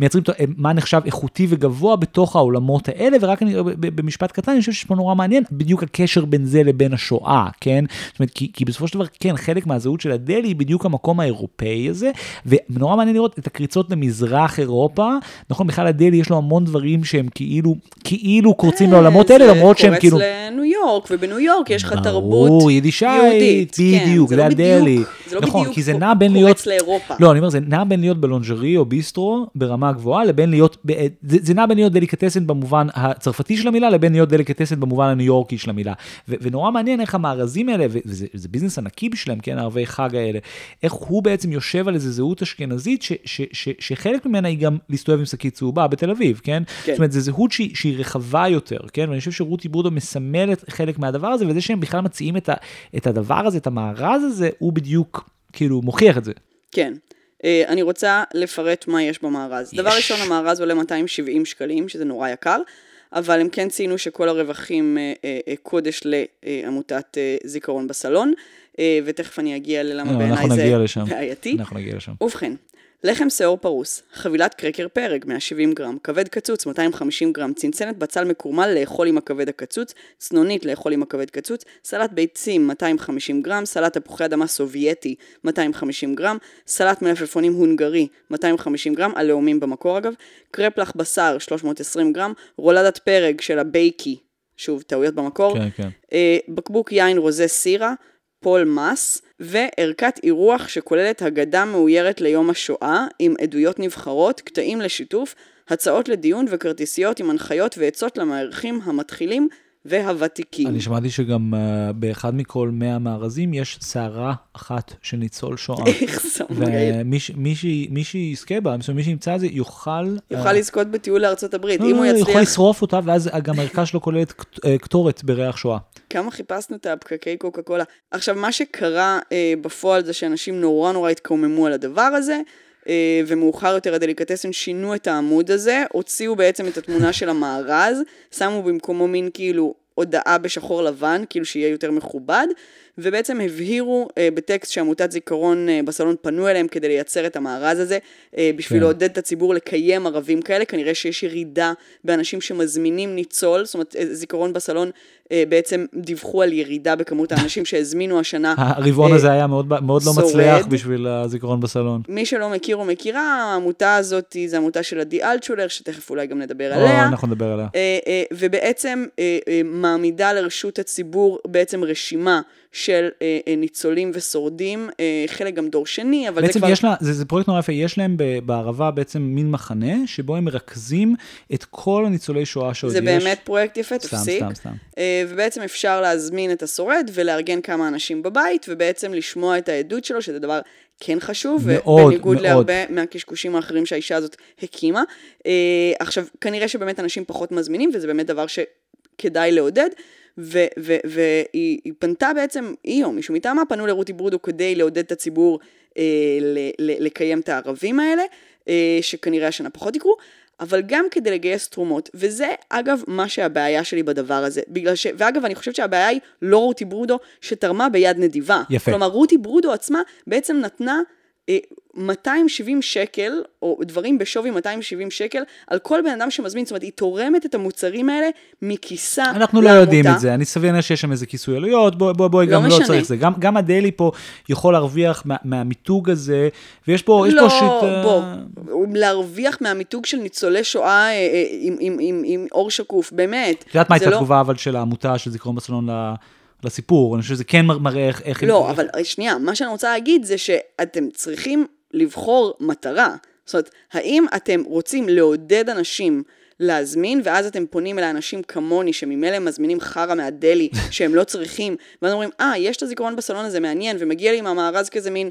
מייצרים את, מה נחשב איכותי וגבוה בתוך העולמות האלה, ורק אני, במשפט קטן, אני חושב שיש פה נורא מעניין, בדיוק הקשר בין זה לבין השואה, כן? זאת אומרת, כי, כי בסופו של דבר, כן, חלק מהזהות של הדלי היא בדיוק המקום האירופאי הזה, ונורא מעניין לראות את הקריצות למזרח אירופה, נכון, בכלל הדלי יש לו המון דברים שהם כאילו, כאילו קורצים לעולמות האלה, למרות שהם כאילו... זה קורץ לניו יורק, ובניו יורק יש לך תרבות יהודית, בדיוק, כן, זה הדלי. זה לא נכון, בדיוק כי זה נע בין להיות... קורץ לאירופה. לא, אני אומר, זה נע בין להיות בלונג'רי או ביסטרו ברמה גבוהה, לבין להיות, זה, נע בין להיות דליקטסן במובן הצרפתי של המילה, לבין להיות דליקטסן במובן הניו יורקי של המילה. ו- ונורא מעניין איך המארזים האלה, וזה וזה ביזנס ענקי בשבילם, כן, ערבי חג האלה, איך הוא בעצם יושב על איזה זהות אשכנזית, ש- ש- ש- שחלק ממנה היא גם להסתובב עם שקית צהובה בתל אביב, כן? כן. זאת אומרת, זו זהות שהיא, שהיא רחבה יותר, כן? ואני חושב שרותי ברודו מסמלת חלק מהדבר הזה, וזה שהם בכלל מציעים את, ה- את הדבר הזה, את המארז הזה, הוא בדיוק, כאילו, מוכיח את זה. כן. Uh, אני רוצה לפרט מה יש במארז. יש. דבר ראשון, המארז עולה 270 שקלים, שזה נורא יקר, אבל הם כן ציינו שכל הרווחים uh, uh, קודש לעמותת זיכרון בסלון, ותכף אני אגיע ללמה בעיניי זה בעייתי. אנחנו נגיע לשם. ובכן, לחם שיעור פרוס, חבילת קרקר פרק 170 גרם, כבד קצוץ 250 גרם, צנצנת בצל מקורמל לאכול עם הכבד הקצוץ, צנונית לאכול עם הכבד קצוץ, סלט ביצים 250 גרם, סלט תפוחי אדמה סובייטי 250 גרם, סלט מלפפונים הונגרי 250 גרם, הלאומים במקור אגב, קרפלח בשר 320 גרם, רולדת פרק של הבייקי, שוב טעויות במקור, כן, כן. בקבוק יין רוזה סירה, פול מס, וערכת אירוח שכוללת הגדה מאוירת ליום השואה, עם עדויות נבחרות, קטעים לשיתוף, הצעות לדיון וכרטיסיות עם הנחיות ועצות למארחים המתחילים והוותיקים. אני שמעתי שגם uh, באחד מכל 100 מארזים יש סערה אחת של ניצול שואה. *laughs* איך מגעיל. ומי שיזכה בה, מי שימצא את זה, יוכל... יוכל לזכות בטיול לארצות הברית, לא, אם הוא לא, יצליח... יכול לשרוף אותה, ואז גם הערכה שלו כוללת אה, קטורת בריח שואה. כמה חיפשנו את הפקקי קוקה קולה. עכשיו, מה שקרה אה, בפועל זה שאנשים נורא נורא התקוממו על הדבר הזה, אה, ומאוחר יותר הדליקטסן שינו את העמוד הזה, הוציאו בעצם את התמונה של המארז, שמו במקומו מין כאילו הודעה בשחור לבן, כאילו שיהיה יותר מכובד, ובעצם הבהירו אה, בטקסט שעמותת זיכרון אה, בסלון פנו אליהם כדי לייצר את המארז הזה, אה, בשביל כן. לעודד את הציבור לקיים ערבים כאלה, כנראה שיש ירידה באנשים שמזמינים ניצול, זאת אומרת אה, זיכרון בסלון אה, בעצם דיווחו על ירידה בכמות האנשים שהזמינו השנה. *laughs* הרבעון אה, הזה היה מאוד מאוד לא. מצליח בשביל הזיכרון בסלון. מי שלא מכיר או מכירה, העמותה הזאת זו עמותה של עדי אלטשולר, שתכף אולי גם נדבר או, עליה. אנחנו נדבר עליה. אה, אה, ובעצם אה, אה, מעמידה לרשות הציבור בעצם רשימה של אה, אה, ניצולים ושורדים, אה, חלק גם דור שני, אבל בעצם זה כבר... יש לה, זה, זה פרויקט נורא יפה, יש להם בערבה בעצם מין מחנה, שבו הם מרכזים את כל הניצולי שואה שעוד זה יש. באמת פרויקט יפה, סתם, תפסיק. סתם, סתם. אה, ובעצם אפשר להזמין את השורד ולארגן כמה אנשים בבית, ובעצם לשמוע את העדות שלו, שזה דבר כן חשוב, מאוד, בניגוד מאוד. להרבה מהקשקושים האחרים שהאישה הזאת הקימה. אה, עכשיו, כנראה שבאמת אנשים פחות מזמינים, וזה באמת דבר שכדאי לעודד. והיא היא פנתה בעצם, היא או מישהו מטעמה, פנו לרותי ברודו כדי לעודד את הציבור אה, ל- ל- לקיים את הערבים האלה, אה, שכנראה השנה פחות יקרו, אבל גם כדי לגייס תרומות. וזה, אגב, מה שהבעיה שלי בדבר הזה. בגלל ש... ואגב, אני חושבת שהבעיה היא לא רותי ברודו, שתרמה ביד נדיבה. יפה. כלומר, רותי ברודו עצמה בעצם נתנה 270 שקל, או דברים בשווי 270 שקל, על כל בן אדם שמזמין. זאת אומרת, היא תורמת את המוצרים האלה מכיסה אנחנו לא לעמותה. יודעים את זה, אני סביר שיש שם איזה כיסוי עלויות, בואי בוא, בוא, לא גם לא משנה. צריך זה. גם, גם הדיילי פה יכול להרוויח מה, מהמיתוג הזה, ויש פה, יש לא, פה שיט... אה, בוא, להרוויח מהמיתוג של ניצולי שואה אה, אה, עם, עם, עם, עם אור שקוף, באמת. את יודעת מה הייתה לא- התגובה אבל של העמותה של זיכרון בסלון ל- לסיפור? אני חושב שזה כן מר- מראה איך... איך לא, הם- אבל שנייה, מה שאני רוצה להגיד זה שאתם צריכים לבחור מטרה. זאת אומרת, האם אתם רוצים לעודד אנשים להזמין, ואז אתם פונים אל האנשים כמוני, שממילא מזמינים חרא מהדלי, *laughs* שהם לא צריכים, ואז אומרים, אה, יש את הזיכרון בסלון הזה, מעניין, ומגיע לי מהמארז כזה מין...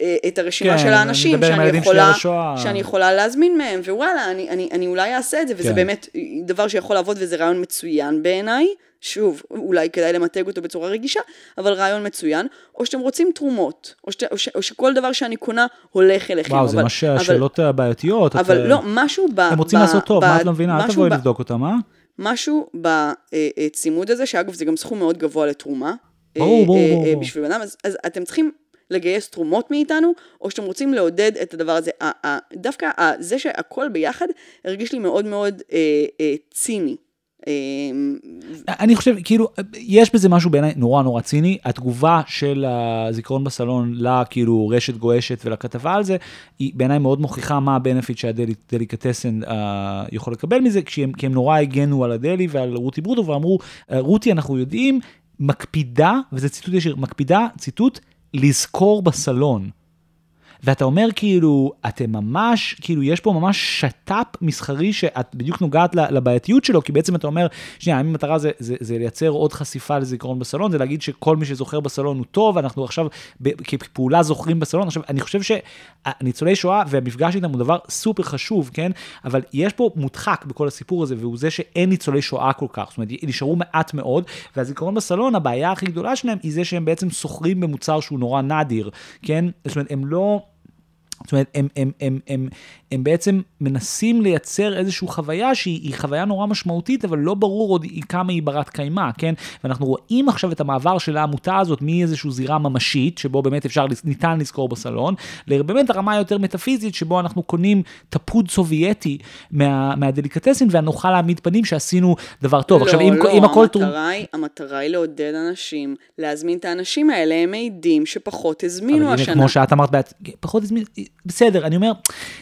אה, את הרשימה כן, של האנשים שאני יכולה. שאני יכולה להזמין מהם, ווואלה, אני, אני, אני אולי אעשה את זה, וזה כן. באמת דבר שיכול לעבוד, וזה רעיון מצוין בעיניי. שוב, אולי כדאי למתג אותו בצורה רגישה, אבל רעיון מצוין. או שאתם רוצים תרומות, או, שת, או, ש, או שכל דבר שאני קונה הולך אליכם. וואו, זה אבל, ממש אבל, השאלות הבעייתיות. את, אבל אה, לא, משהו ב... הם רוצים ב, לעשות טוב, ב, מה את לא מבינה? אל תבואי ב- לבדוק אותם, אה? משהו בצימוד הזה, שאגב זה גם סכום מאוד גבוה לתרומה. ברור, אה, ברור, אה, אה, ברור. בשביל בן אדם, אז, אז אתם צריכים לגייס תרומות מאיתנו, או שאתם רוצים לעודד את הדבר הזה. דווקא זה שהכל ביחד הרגיש לי מאוד מאוד אה, אה, ציני. אה, אני חושב, כאילו, יש בזה משהו בעיניי נורא נורא ציני. התגובה של הזיכרון בסלון לכאילו רשת גועשת ולכתבה על זה, היא בעיניי מאוד מוכיחה מה הבנפיט שהדליקטסן uh, יכול לקבל מזה, כי הם, כי הם נורא הגנו על הדלי ועל רותי ברודו ואמרו, "אה, רותי, אנחנו יודעים, מקפידה, וזה ציטוט ישיר, מקפידה, ציטוט, לזכור בסלון. ואתה אומר כאילו, אתם ממש, כאילו יש פה ממש שת"פ מסחרי שאת בדיוק נוגעת לבעייתיות שלו, כי בעצם אתה אומר, שנייה, אם המטרה זה, זה, זה לייצר עוד חשיפה לזיכרון בסלון, זה להגיד שכל מי שזוכר בסלון הוא טוב, אנחנו עכשיו כפעולה זוכרים בסלון. עכשיו, אני חושב שהניצולי שואה והמפגש איתם הוא דבר סופר חשוב, כן? אבל יש פה מודחק בכל הסיפור הזה, והוא זה שאין ניצולי שואה כל כך. זאת אומרת, נשארו מעט מאוד, והזיכרון בסלון, הבעיה הכי גדולה שלהם היא זה שהם בעצם סוחרים במוצר שהוא נורא נדיר, כן? זאת אומרת, הם לא... זאת אומרת, הם, הם, הם, הם, הם בעצם מנסים לייצר איזושהי חוויה שהיא היא חוויה נורא משמעותית, אבל לא ברור עוד כמה היא ברת קיימא, כן? ואנחנו רואים עכשיו את המעבר של העמותה הזאת מאיזושהי זירה ממשית, שבו באמת אפשר, ניתן לזכור בסלון, לבאמת הרמה היותר מטאפיזית, שבו אנחנו קונים תפוד סובייטי מה, מהדליקטסין, ונוכל להעמיד פנים שעשינו דבר טוב. עכשיו, אם, לא, אם הכל טוב... המטרה, היא, המטרה היא לעודד אנשים, להזמין את האנשים האלה, הם מעידים שפחות הזמינו השנה. כמו שאת אמרת, פחות הזמין, בסדר, אני אומר,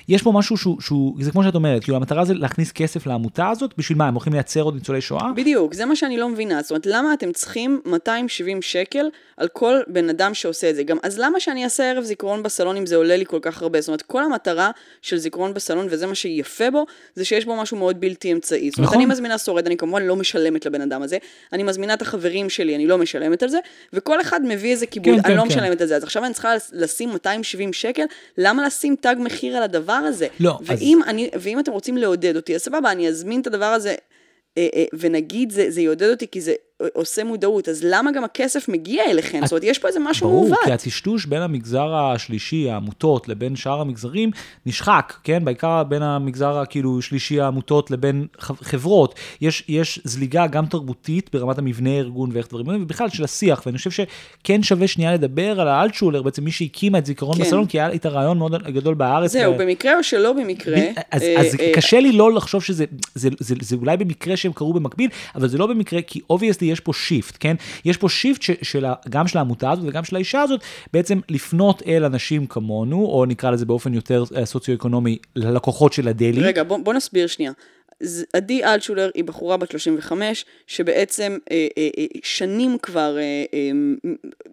יש פה משהו שהוא, שהוא, זה כמו שאת אומרת, כאילו המטרה זה להכניס כסף לעמותה הזאת, בשביל מה, הם הולכים לייצר עוד ניצולי שואה? בדיוק, זה מה שאני לא מבינה. זאת אומרת, למה אתם צריכים 270 שקל על כל בן אדם שעושה את זה? גם, אז למה שאני אעשה ערב זיכרון בסלון אם זה עולה לי כל כך הרבה? זאת אומרת, כל המטרה של זיכרון בסלון, וזה מה שיפה בו, זה שיש בו משהו מאוד בלתי אמצעי. זאת אומרת, נכון. אני מזמינה שורד, אני כמובן לא משלמת לבן אדם הזה, אני מזמינה את החברים שלי, אני לא משלמת על זה, וכל אחד מביא איזה כיבוד, כן, אני כן, לא כן. משלמת על זה. אז עכשיו אני צריכה לשים 270 שקל, למה לשים תג מחיר על הדבר הזה? לא, אז- ואם, אני, ואם אתם רוצים לעודד אותי, אז סבבה, אני אזמין את הדבר הזה. אה, אה, ונגיד זה, זה יעודד אותי כי זה עושה מודעות, אז למה גם הכסף מגיע אליכם? זאת אומרת, יש פה איזה משהו ברור, מעוות. כי הטשטוש בין המגזר השלישי, העמותות, לבין שאר המגזרים, נשחק, כן? בעיקר בין המגזר הכאילו שלישי, העמותות, לבין חברות. יש, יש זליגה גם תרבותית ברמת המבנה הארגון ואיך דברים, האלה, ובכלל של השיח, ואני חושב שכן שווה שנייה לדבר על האלטשולר, בעצם מי שהקימה את זיכרון כן. בסלון, כי היה איתה רעיון מאוד גדול בארץ. זהו, ו- במקרה או שלא במקרה. ב- אז, אה, אז אה, קשה לי לא לחשוב שזה, זה, זה, זה אולי במקרה שהם קרו במקביל, אבל זה לא במקרה, כי obviously יש פה shift, כן? יש פה שיפט ש, של, גם של העמותה הזאת וגם של האישה הזאת, בעצם לפנות אל אנשים כמונו, או נקרא לזה באופן יותר אה, סוציו-אקונומי, ללקוחות של הדלי. רגע, בוא, בוא נסביר שנייה. עדי אלטשולר היא בחורה בת 35, שבעצם אה, אה, אה, שנים כבר אה, אה,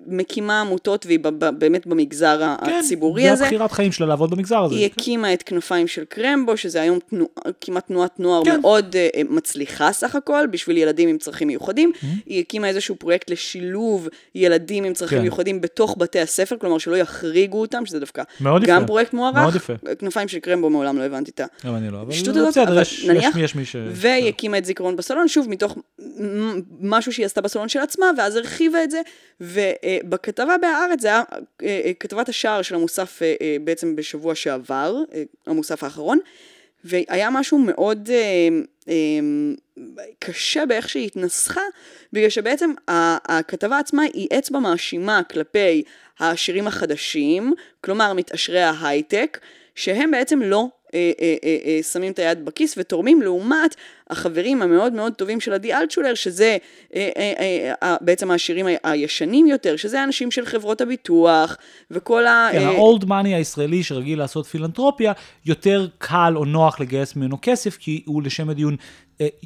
מקימה עמותות, והיא ב- ב- באמת במגזר כן, הציבורי זה הזה. הבחירת חיים שלה לעבוד במגזר הזה. היא הקימה את כנפיים של קרמבו, שזה היום תנוע, כמעט תנועת נוער כן. מאוד uh, מצליחה סך הכל, בשביל ילדים עם צרכים מיוחדים. Mm-hmm. היא הקימה איזשהו פרויקט לשילוב ילדים עם צרכים כן. מיוחדים בתוך בתי הספר, כלומר שלא יחריגו אותם, שזה דווקא גם יפה. פרויקט מוערך. מאוד יפה. כנפיים של קרמבו מעולם לא הבנתי את ה... גם אני לא, אבל השטות הזאת, בסדר, אבל יש- נניח, יש- מי ש... והיא הקימה את זיכרון בסלון, שוב, מתוך משהו שהיא עשתה בסלון של עצמה, ואז הרחיבה את זה, ובכתבה בהארץ, זה היה אה, אה, כתבת השער של המוסף אה, בעצם בשבוע שעבר, המוסף האחרון, והיה משהו מאוד קשה באיך שהיא התנסחה, בגלל שבעצם הכתבה עצמה היא אצבע מאשימה כלפי העשירים החדשים, כלומר מתעשרי ההייטק, שהם בעצם לא אה, אה, אה, אה, שמים את היד בכיס ותורמים לעומת החברים המאוד מאוד טובים של עדי אלטשולר, שזה אה, אה, אה, אה, בעצם העשירים הישנים יותר, שזה אנשים של חברות הביטוח וכל ה... כן, ה-old money הישראלי שרגיל לעשות פילנטרופיה, יותר קל או נוח לגייס ממנו כסף, כי הוא לשם הדיון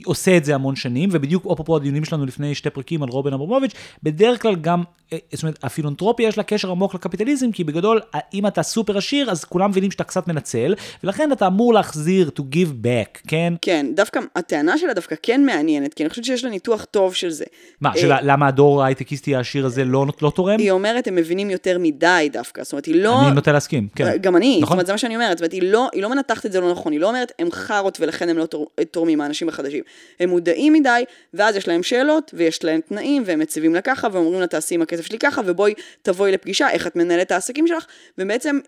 עושה את זה המון שנים, ובדיוק אפרופו הדיונים שלנו לפני שתי פרקים על רובין אברמוביץ', בדרך כלל גם, אה, זאת אומרת, הפילנטרופיה יש לה קשר עמוק לקפיטליזם, כי בגדול, אה, אם אתה סופר עשיר, אז כולם מבינים שאתה קצת מנצל, ולכן אתה אמור להחזיר, to give back, כן? כן, דווקא הטענה שלה דווקא כן מעניינת, כי אני חושבת שיש לה ניתוח טוב של זה. מה, אה, של למה הדור ההייטקיסטי העשיר הזה לא לא תורם? היא אומרת, הם מבינים יותר מדי דווקא, זאת אומרת, היא לא... אני נוטה להסכים, כן. גם אני, זאת נכון. אומרת, זה מה שאני אומרת, זאת אומרת, היא לא, היא לא מנתחת את זה לא נכון, היא לא אומרת, הם חארות ולכן הם לא תור- תורמים, האנשים החדשים. הם מודעים מדי, ואז יש להם שאלות, ויש להם תנאים, והם מציבים לה ככה, ואומרים לה, תעשי עם הכסף שלי ככה, ובואי, תבואי לפגישה, איך את מנהלת את העסקים שלך, ובעצם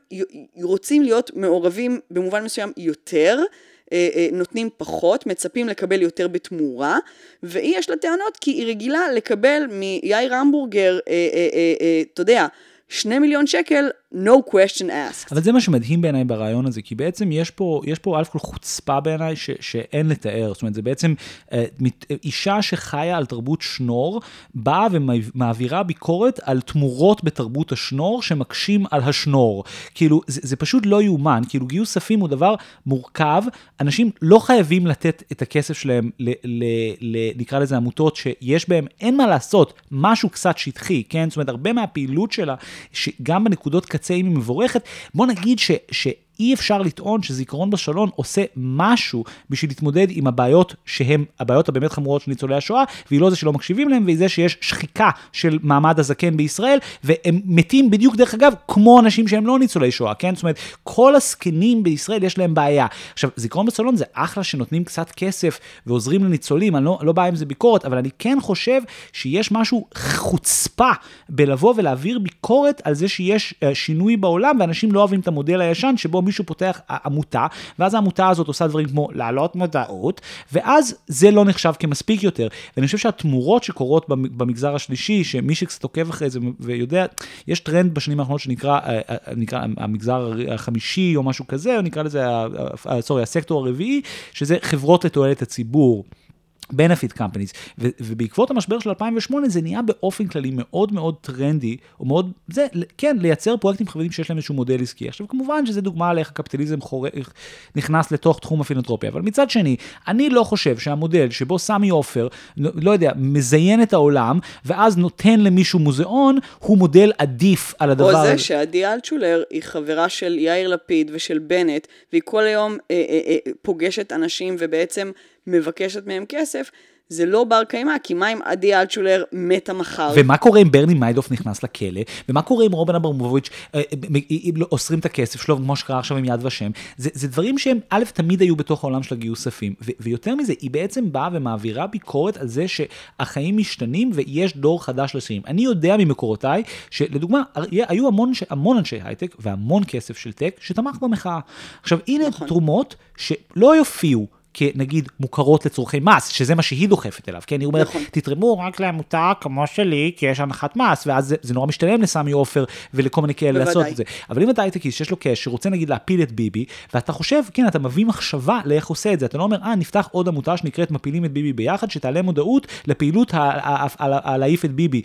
רוצים להיות מעורבים במובן מסוים יותר. אה, אה, נותנים פחות, מצפים לקבל יותר בתמורה, והיא יש לה טענות כי היא רגילה לקבל מיאיר המבורגר, אה, אתה יודע, שני מיליון שקל, no question asked. אבל זה מה שמדהים בעיניי ברעיון הזה, כי בעצם יש פה, יש פה אלף כל חוצפה בעיניי שאין לתאר. זאת אומרת, זה בעצם אה, אישה שחיה על תרבות שנור, באה ומעבירה ביקורת על תמורות בתרבות השנור שמקשים על השנור. כאילו, זה, זה פשוט לא יאומן, כאילו גיוס כספים הוא דבר מורכב, אנשים לא חייבים לתת את הכסף שלהם, ל, ל, ל, נקרא לזה עמותות שיש בהם, אין מה לעשות, משהו קצת שטחי, כן? זאת אומרת, הרבה מהפעילות שלה, שגם בנקודות קצה אם היא מבורכת, בוא נגיד ש... ש אי אפשר לטעון שזיכרון בשלון עושה משהו בשביל להתמודד עם הבעיות שהן הבעיות הבאמת חמורות של ניצולי השואה, והיא לא זה שלא מקשיבים להם, והיא זה שיש שחיקה של מעמד הזקן בישראל, והם מתים בדיוק דרך אגב כמו אנשים שהם לא ניצולי שואה, כן? זאת אומרת, כל הזקנים בישראל יש להם בעיה. עכשיו, זיכרון בשלון זה אחלה שנותנים קצת כסף ועוזרים לניצולים, אני לא, לא בא עם זה ביקורת, אבל אני כן חושב שיש משהו חוצפה בלבוא ולהעביר ביקורת על זה שיש אה, שינוי בעולם, ואנשים לא אוהבים את המודל הישן שבו מישהו פותח עמותה, ואז העמותה הזאת עושה דברים כמו להעלות מודעות, ואז זה לא נחשב כמספיק יותר. ואני חושב שהתמורות שקורות במ- במגזר השלישי, שמי שקצת עוקב אחרי זה ויודע, יש טרנד בשנים האחרונות שנקרא אה, אה, נקרא המגזר החמישי או משהו כזה, או נקרא לזה, סורי, הסקטור הרביעי, שזה חברות לתועלת הציבור. Benefit companies, ו- ובעקבות המשבר של 2008 זה נהיה באופן כללי מאוד מאוד טרנדי, או מאוד, זה, כן, לייצר פרויקטים חברתיים שיש להם איזשהו מודל עסקי. עכשיו כמובן שזה דוגמה על איך הקפיטליזם חור... נכנס לתוך תחום הפילנטרופיה, אבל מצד שני, אני לא חושב שהמודל שבו סמי עופר, לא יודע, מזיין את העולם, ואז נותן למישהו מוזיאון, הוא מודל עדיף על הדבר או הזה. זה שעדי אלטשולר היא חברה של יאיר לפיד ושל בנט, והיא כל היום אה, אה, אה, פוגשת אנשים ובעצם מבקשת מהם כסף, זה לא בר קיימא, כי מה אם עדי אלטשולר מתה מחר? ומה קורה אם ברני מיידוף נכנס לכלא? ומה קורה אם רובן אברמוביץ' אה, אה, אה, לא, אוסרים את הכסף שלו, כמו שקרה עכשיו עם יד ושם? זה, זה דברים שהם, א', תמיד היו בתוך העולם של הגיוס כספים, ויותר מזה, היא בעצם באה ומעבירה ביקורת על זה שהחיים משתנים ויש דור חדש לשרים. אני יודע ממקורותיי, שלדוגמה, היו המון, המון אנשי הייטק והמון כסף של טק שתמך במחאה. עכשיו, הנה נכון. תרומות שלא יופיעו. כנגיד מוכרות לצורכי מס, שזה מה שהיא דוחפת אליו, כן? היא אומרת, נכון. תתרמו רק לעמותה כמו שלי, כי יש הנחת מס, ואז זה, זה נורא משתלם לסמי עופר ולכל מיני כאלה. לעשות את זה. אבל אם אתה הייטקיסט שיש לו קאש, שרוצה נגיד להפיל את ביבי, ואתה חושב, כן, אתה מביא מחשבה לאיך עושה את זה, אתה לא אומר, אה, נפתח עוד עמותה שנקראת מפילים את ביבי ביחד, שתעלה מודעות לפעילות להעיף את ביבי.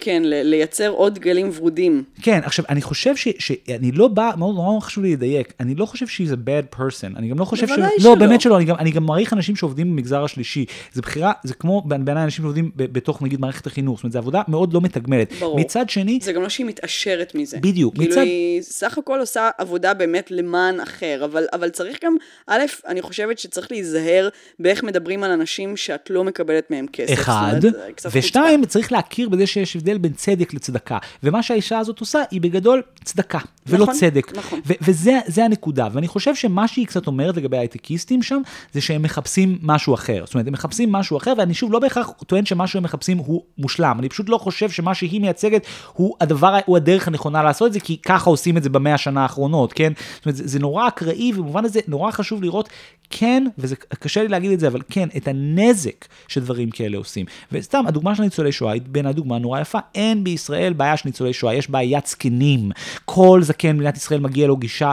כן, לייצר עוד גלים ורודים. כן, עכשיו, אני חושב ש, שאני לא בא, מאוד נורא חשוב לי לדייק, אני לא חושב שהיא a bad person, אני גם לא חושב ש... לא. באמת שלא, אני גם, אני גם מעריך אנשים שעובדים במגזר השלישי. זה בחירה, זה כמו בעיניי אנשים שעובדים בתוך נגיד מערכת החינוך, זאת אומרת, זו עבודה מאוד לא מתגמלת. ברור. מצד שני, זה גם לא שהיא מתעשרת מזה. בדיוק, כאילו מצד- היא סך הכל עושה עבודה באמת למען אחר, אבל, אבל צריך גם, א', אני חושבת שצריך להיזהר באיך מדברים על אנשים שאת לא מקבלת מהם כסף. אחד, אומרת, ושתיים, צריך להכיר בזה שיש הבדל בין צדק לצדקה. ומה שהאישה הזאת עושה היא בגדול צדקה, ולא נכון, צדק. נכון. ו- וזה זה הנקודה. ואני חושב שמה שהיא קצת אומרת לגבי ההייטקיסטים שם, זה שהם מחפשים משהו אחר. זאת אומרת, הם מחפשים משהו אחר, ואני שוב לא בהכרח טוען שמה שהם מחפשים הוא מושלם. אני פשוט לא חושב שמה שהיא מייצגת הוא הדבר, הוא הדרך הנכונה לעשות את זה, כי ככה עושים את זה במאה השנה האחרונות, כן? זאת אומרת, זה, זה נורא אקראי, ובמובן הזה נורא חשוב לראות, כן, וזה קשה לי להגיד את זה, אבל כן, את הנזק שדברים כאלה עושים. וסתם, הדוגמה של ניצולי שואה היא בין הדוגמה נורא יפה. אין בישראל בעיה של ניצולי שואה, יש בעיית זקנים. כל זקן במדינת ישראל מגיע לו גישה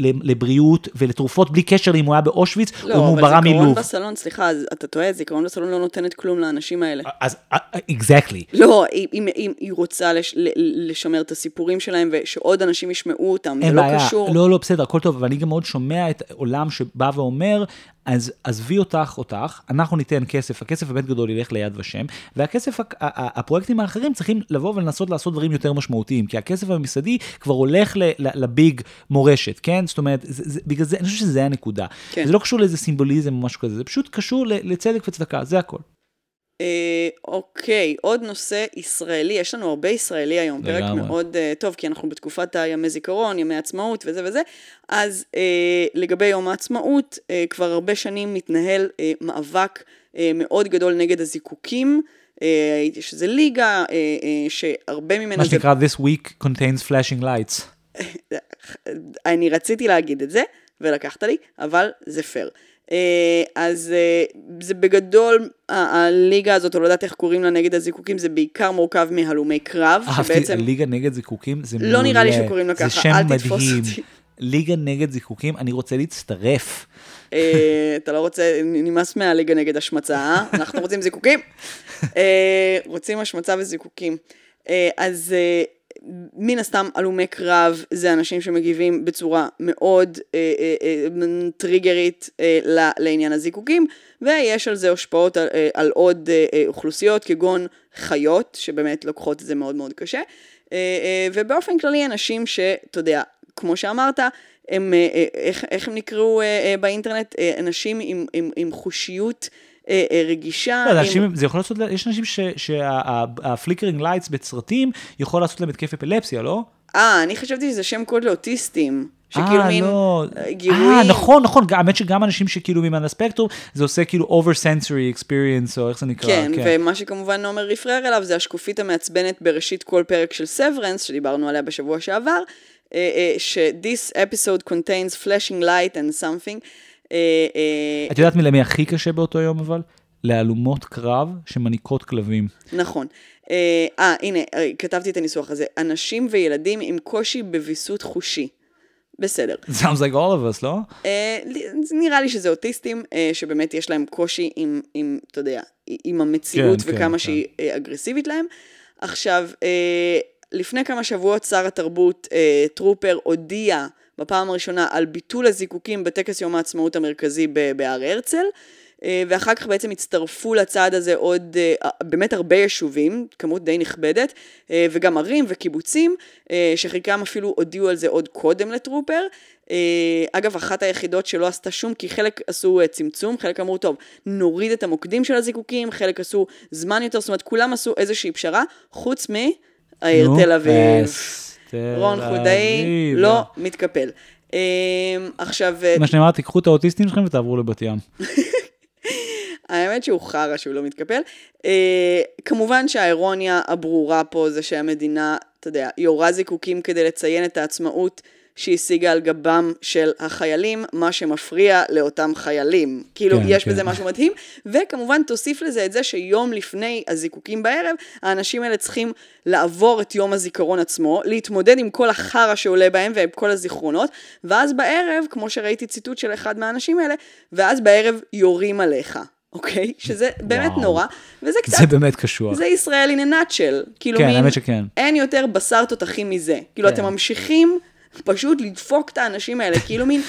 לבריאות ולתרופות בלי קשר אם הוא היה באושוויץ או לא, אם הוא אבל ברא זיכרון מלוב. בסלון, סליחה, אז אתה טועה, זיכרון בסלון לא נותנת כלום לאנשים האלה. אז, אקזקטלי. לא, אם, אם, היא רוצה לש, לשמר את הסיפורים שלהם ושעוד אנשים ישמעו אותם, זה לא בעיה, קשור. לא, לא, בסדר, הכל טוב, אבל אני גם מאוד שומע את עולם שבא ואומר, אז עזבי אותך, אותך, אנחנו ניתן כסף, הכסף באמת גדול ילך ליד ושם, והכסף, הפרויקטים האחרים צריכים לבוא ולנסות לעשות דברים יותר משמעותיים, כי הכסף הממסדי כבר הולך לביג מורשת, כן? זאת אומרת, זה, זה, בגלל זה, אני חושב שזה הנקודה. כן. זה לא קשור לאיזה סימבוליזם או משהו כזה, זה פשוט קשור לצדק וצדקה, זה הכל. אה, אוקיי, עוד נושא ישראלי, יש לנו הרבה ישראלי היום, פרק לגמרי. מאוד אה, טוב, כי אנחנו בתקופת הימי זיכרון, ימי עצמאות וזה וזה, אז אה, לגבי יום העצמאות, אה, כבר הרבה שנים מתנהל אה, מאבק אה, מאוד גדול נגד הזיקוקים, אה, יש איזה ליגה אה, אה, שהרבה ממנה מה זה שנקרא, this week contains flashing lights. *laughs* אני רציתי להגיד את זה, ולקחת לי, אבל זה פייר. אה, אז אה, זה בגדול, הליגה הזאת, או לא יודעת איך קוראים לה נגד הזיקוקים, זה בעיקר מורכב מהלומי קרב, אהבתי. ליגה נגד זיקוקים זה מעולה. לא נראה לי שקוראים לה ככה, אל תתפוס. אותי. ליגה נגד זיקוקים, אני רוצה להצטרף. אה, אתה לא רוצה, נמאס מהליגה נגד השמצה, אה? אנחנו רוצים זיקוקים. *laughs* רוצים השמצה וזיקוקים. אז מן הסתם הלומי קרב זה אנשים שמגיבים בצורה מאוד אה, אה, אה, טריגרית אה, לעניין הזיקוקים, ויש על זה השפעות על, אה, על עוד אה, אה, אוכלוסיות כגון חיות, שבאמת לוקחות את זה מאוד מאוד קשה, אה, אה, ובאופן כללי אנשים שאתה יודע, כמו שאמרת, הם, אה, אה, איך, איך הם נקראו אה, אה, באינטרנט? אה, אנשים עם, עם, עם חושיות אה, רגישה. לא, עם... אנשים, זה יכול לעשות, יש אנשים שה-flickering lights בסרטים יכול לעשות להם התקף אפילפסיה, לא? אה, אני חשבתי שזה שם קוד לאוטיסטים. שכאילו אה, מין לא. אה, גירויים. אה, נכון, נכון, האמת שגם אנשים שכאילו מעל הספקטרום, זה עושה כאילו over sensory experience, או איך זה נקרא, כן, ומה שכמובן עומר רפרר אליו זה השקופית המעצבנת בראשית כל פרק של סברנס, שדיברנו עליה בשבוע שעבר, אה, אה, ש-this episode contains flashing light and something. אה, אה, את יודעת מי למי הכי קשה באותו יום אבל? להלומות קרב שמניקות כלבים. נכון. אה, אה, הנה, כתבתי את הניסוח הזה. אנשים וילדים עם קושי בוויסות חושי. בסדר. sounds like all of us, לא? אה, נראה לי שזה אוטיסטים, אה, שבאמת יש להם קושי עם, עם אתה יודע, עם המציאות כן, כן, וכמה כן. שהיא אה, אגרסיבית להם. עכשיו, אה, לפני כמה שבועות שר התרבות אה, טרופר הודיע בפעם הראשונה על ביטול הזיקוקים בטקס יום העצמאות המרכזי בהר הרצל. אה, ואחר כך בעצם הצטרפו לצעד הזה עוד אה, באמת הרבה יישובים, כמות די נכבדת, אה, וגם ערים וקיבוצים, שחלקם אפילו הודיעו על זה עוד קודם לטרופר. אגב, אחת היחידות שלא עשתה שום, כי חלק עשו צמצום, חלק אמרו, טוב, נוריד את המוקדים של הזיקוקים, חלק עשו זמן יותר, זאת אומרת, כולם עשו איזושהי פשרה, חוץ מהעיר תל אביב. תל רון חולדאי. לא מתקפל. אה, עכשיו, אה, מה שאני אמרתי, קחו את האוטיסטים שלכם ותעברו לבת ים. *laughs* האמת שהוא חרא שהוא לא מתקפל. אה, כמובן שהאירוניה הברורה פה זה שהמדינה, אתה יודע, יורה זיקוקים כדי לציין את העצמאות שהשיגה על גבם של החיילים, מה שמפריע לאותם חיילים. כאילו, כן, יש כן. בזה משהו מדהים, וכמובן תוסיף לזה את זה שיום לפני הזיקוקים בערב, האנשים האלה צריכים לעבור את יום הזיכרון עצמו, להתמודד עם כל החרא שעולה בהם ועם כל הזיכרונות, ואז בערב, כמו שראיתי ציטוט של אחד מהאנשים האלה, ואז בערב יורים עליך. אוקיי? שזה באמת וואו. נורא, וזה קצת, זה באמת קשוח. זה ישראל in a nutshell. כאילו כן, מין, האמת שכן. אין יותר בשר תותחים מזה. כאילו, כן. אתם ממשיכים פשוט לדפוק את האנשים האלה, כאילו מין,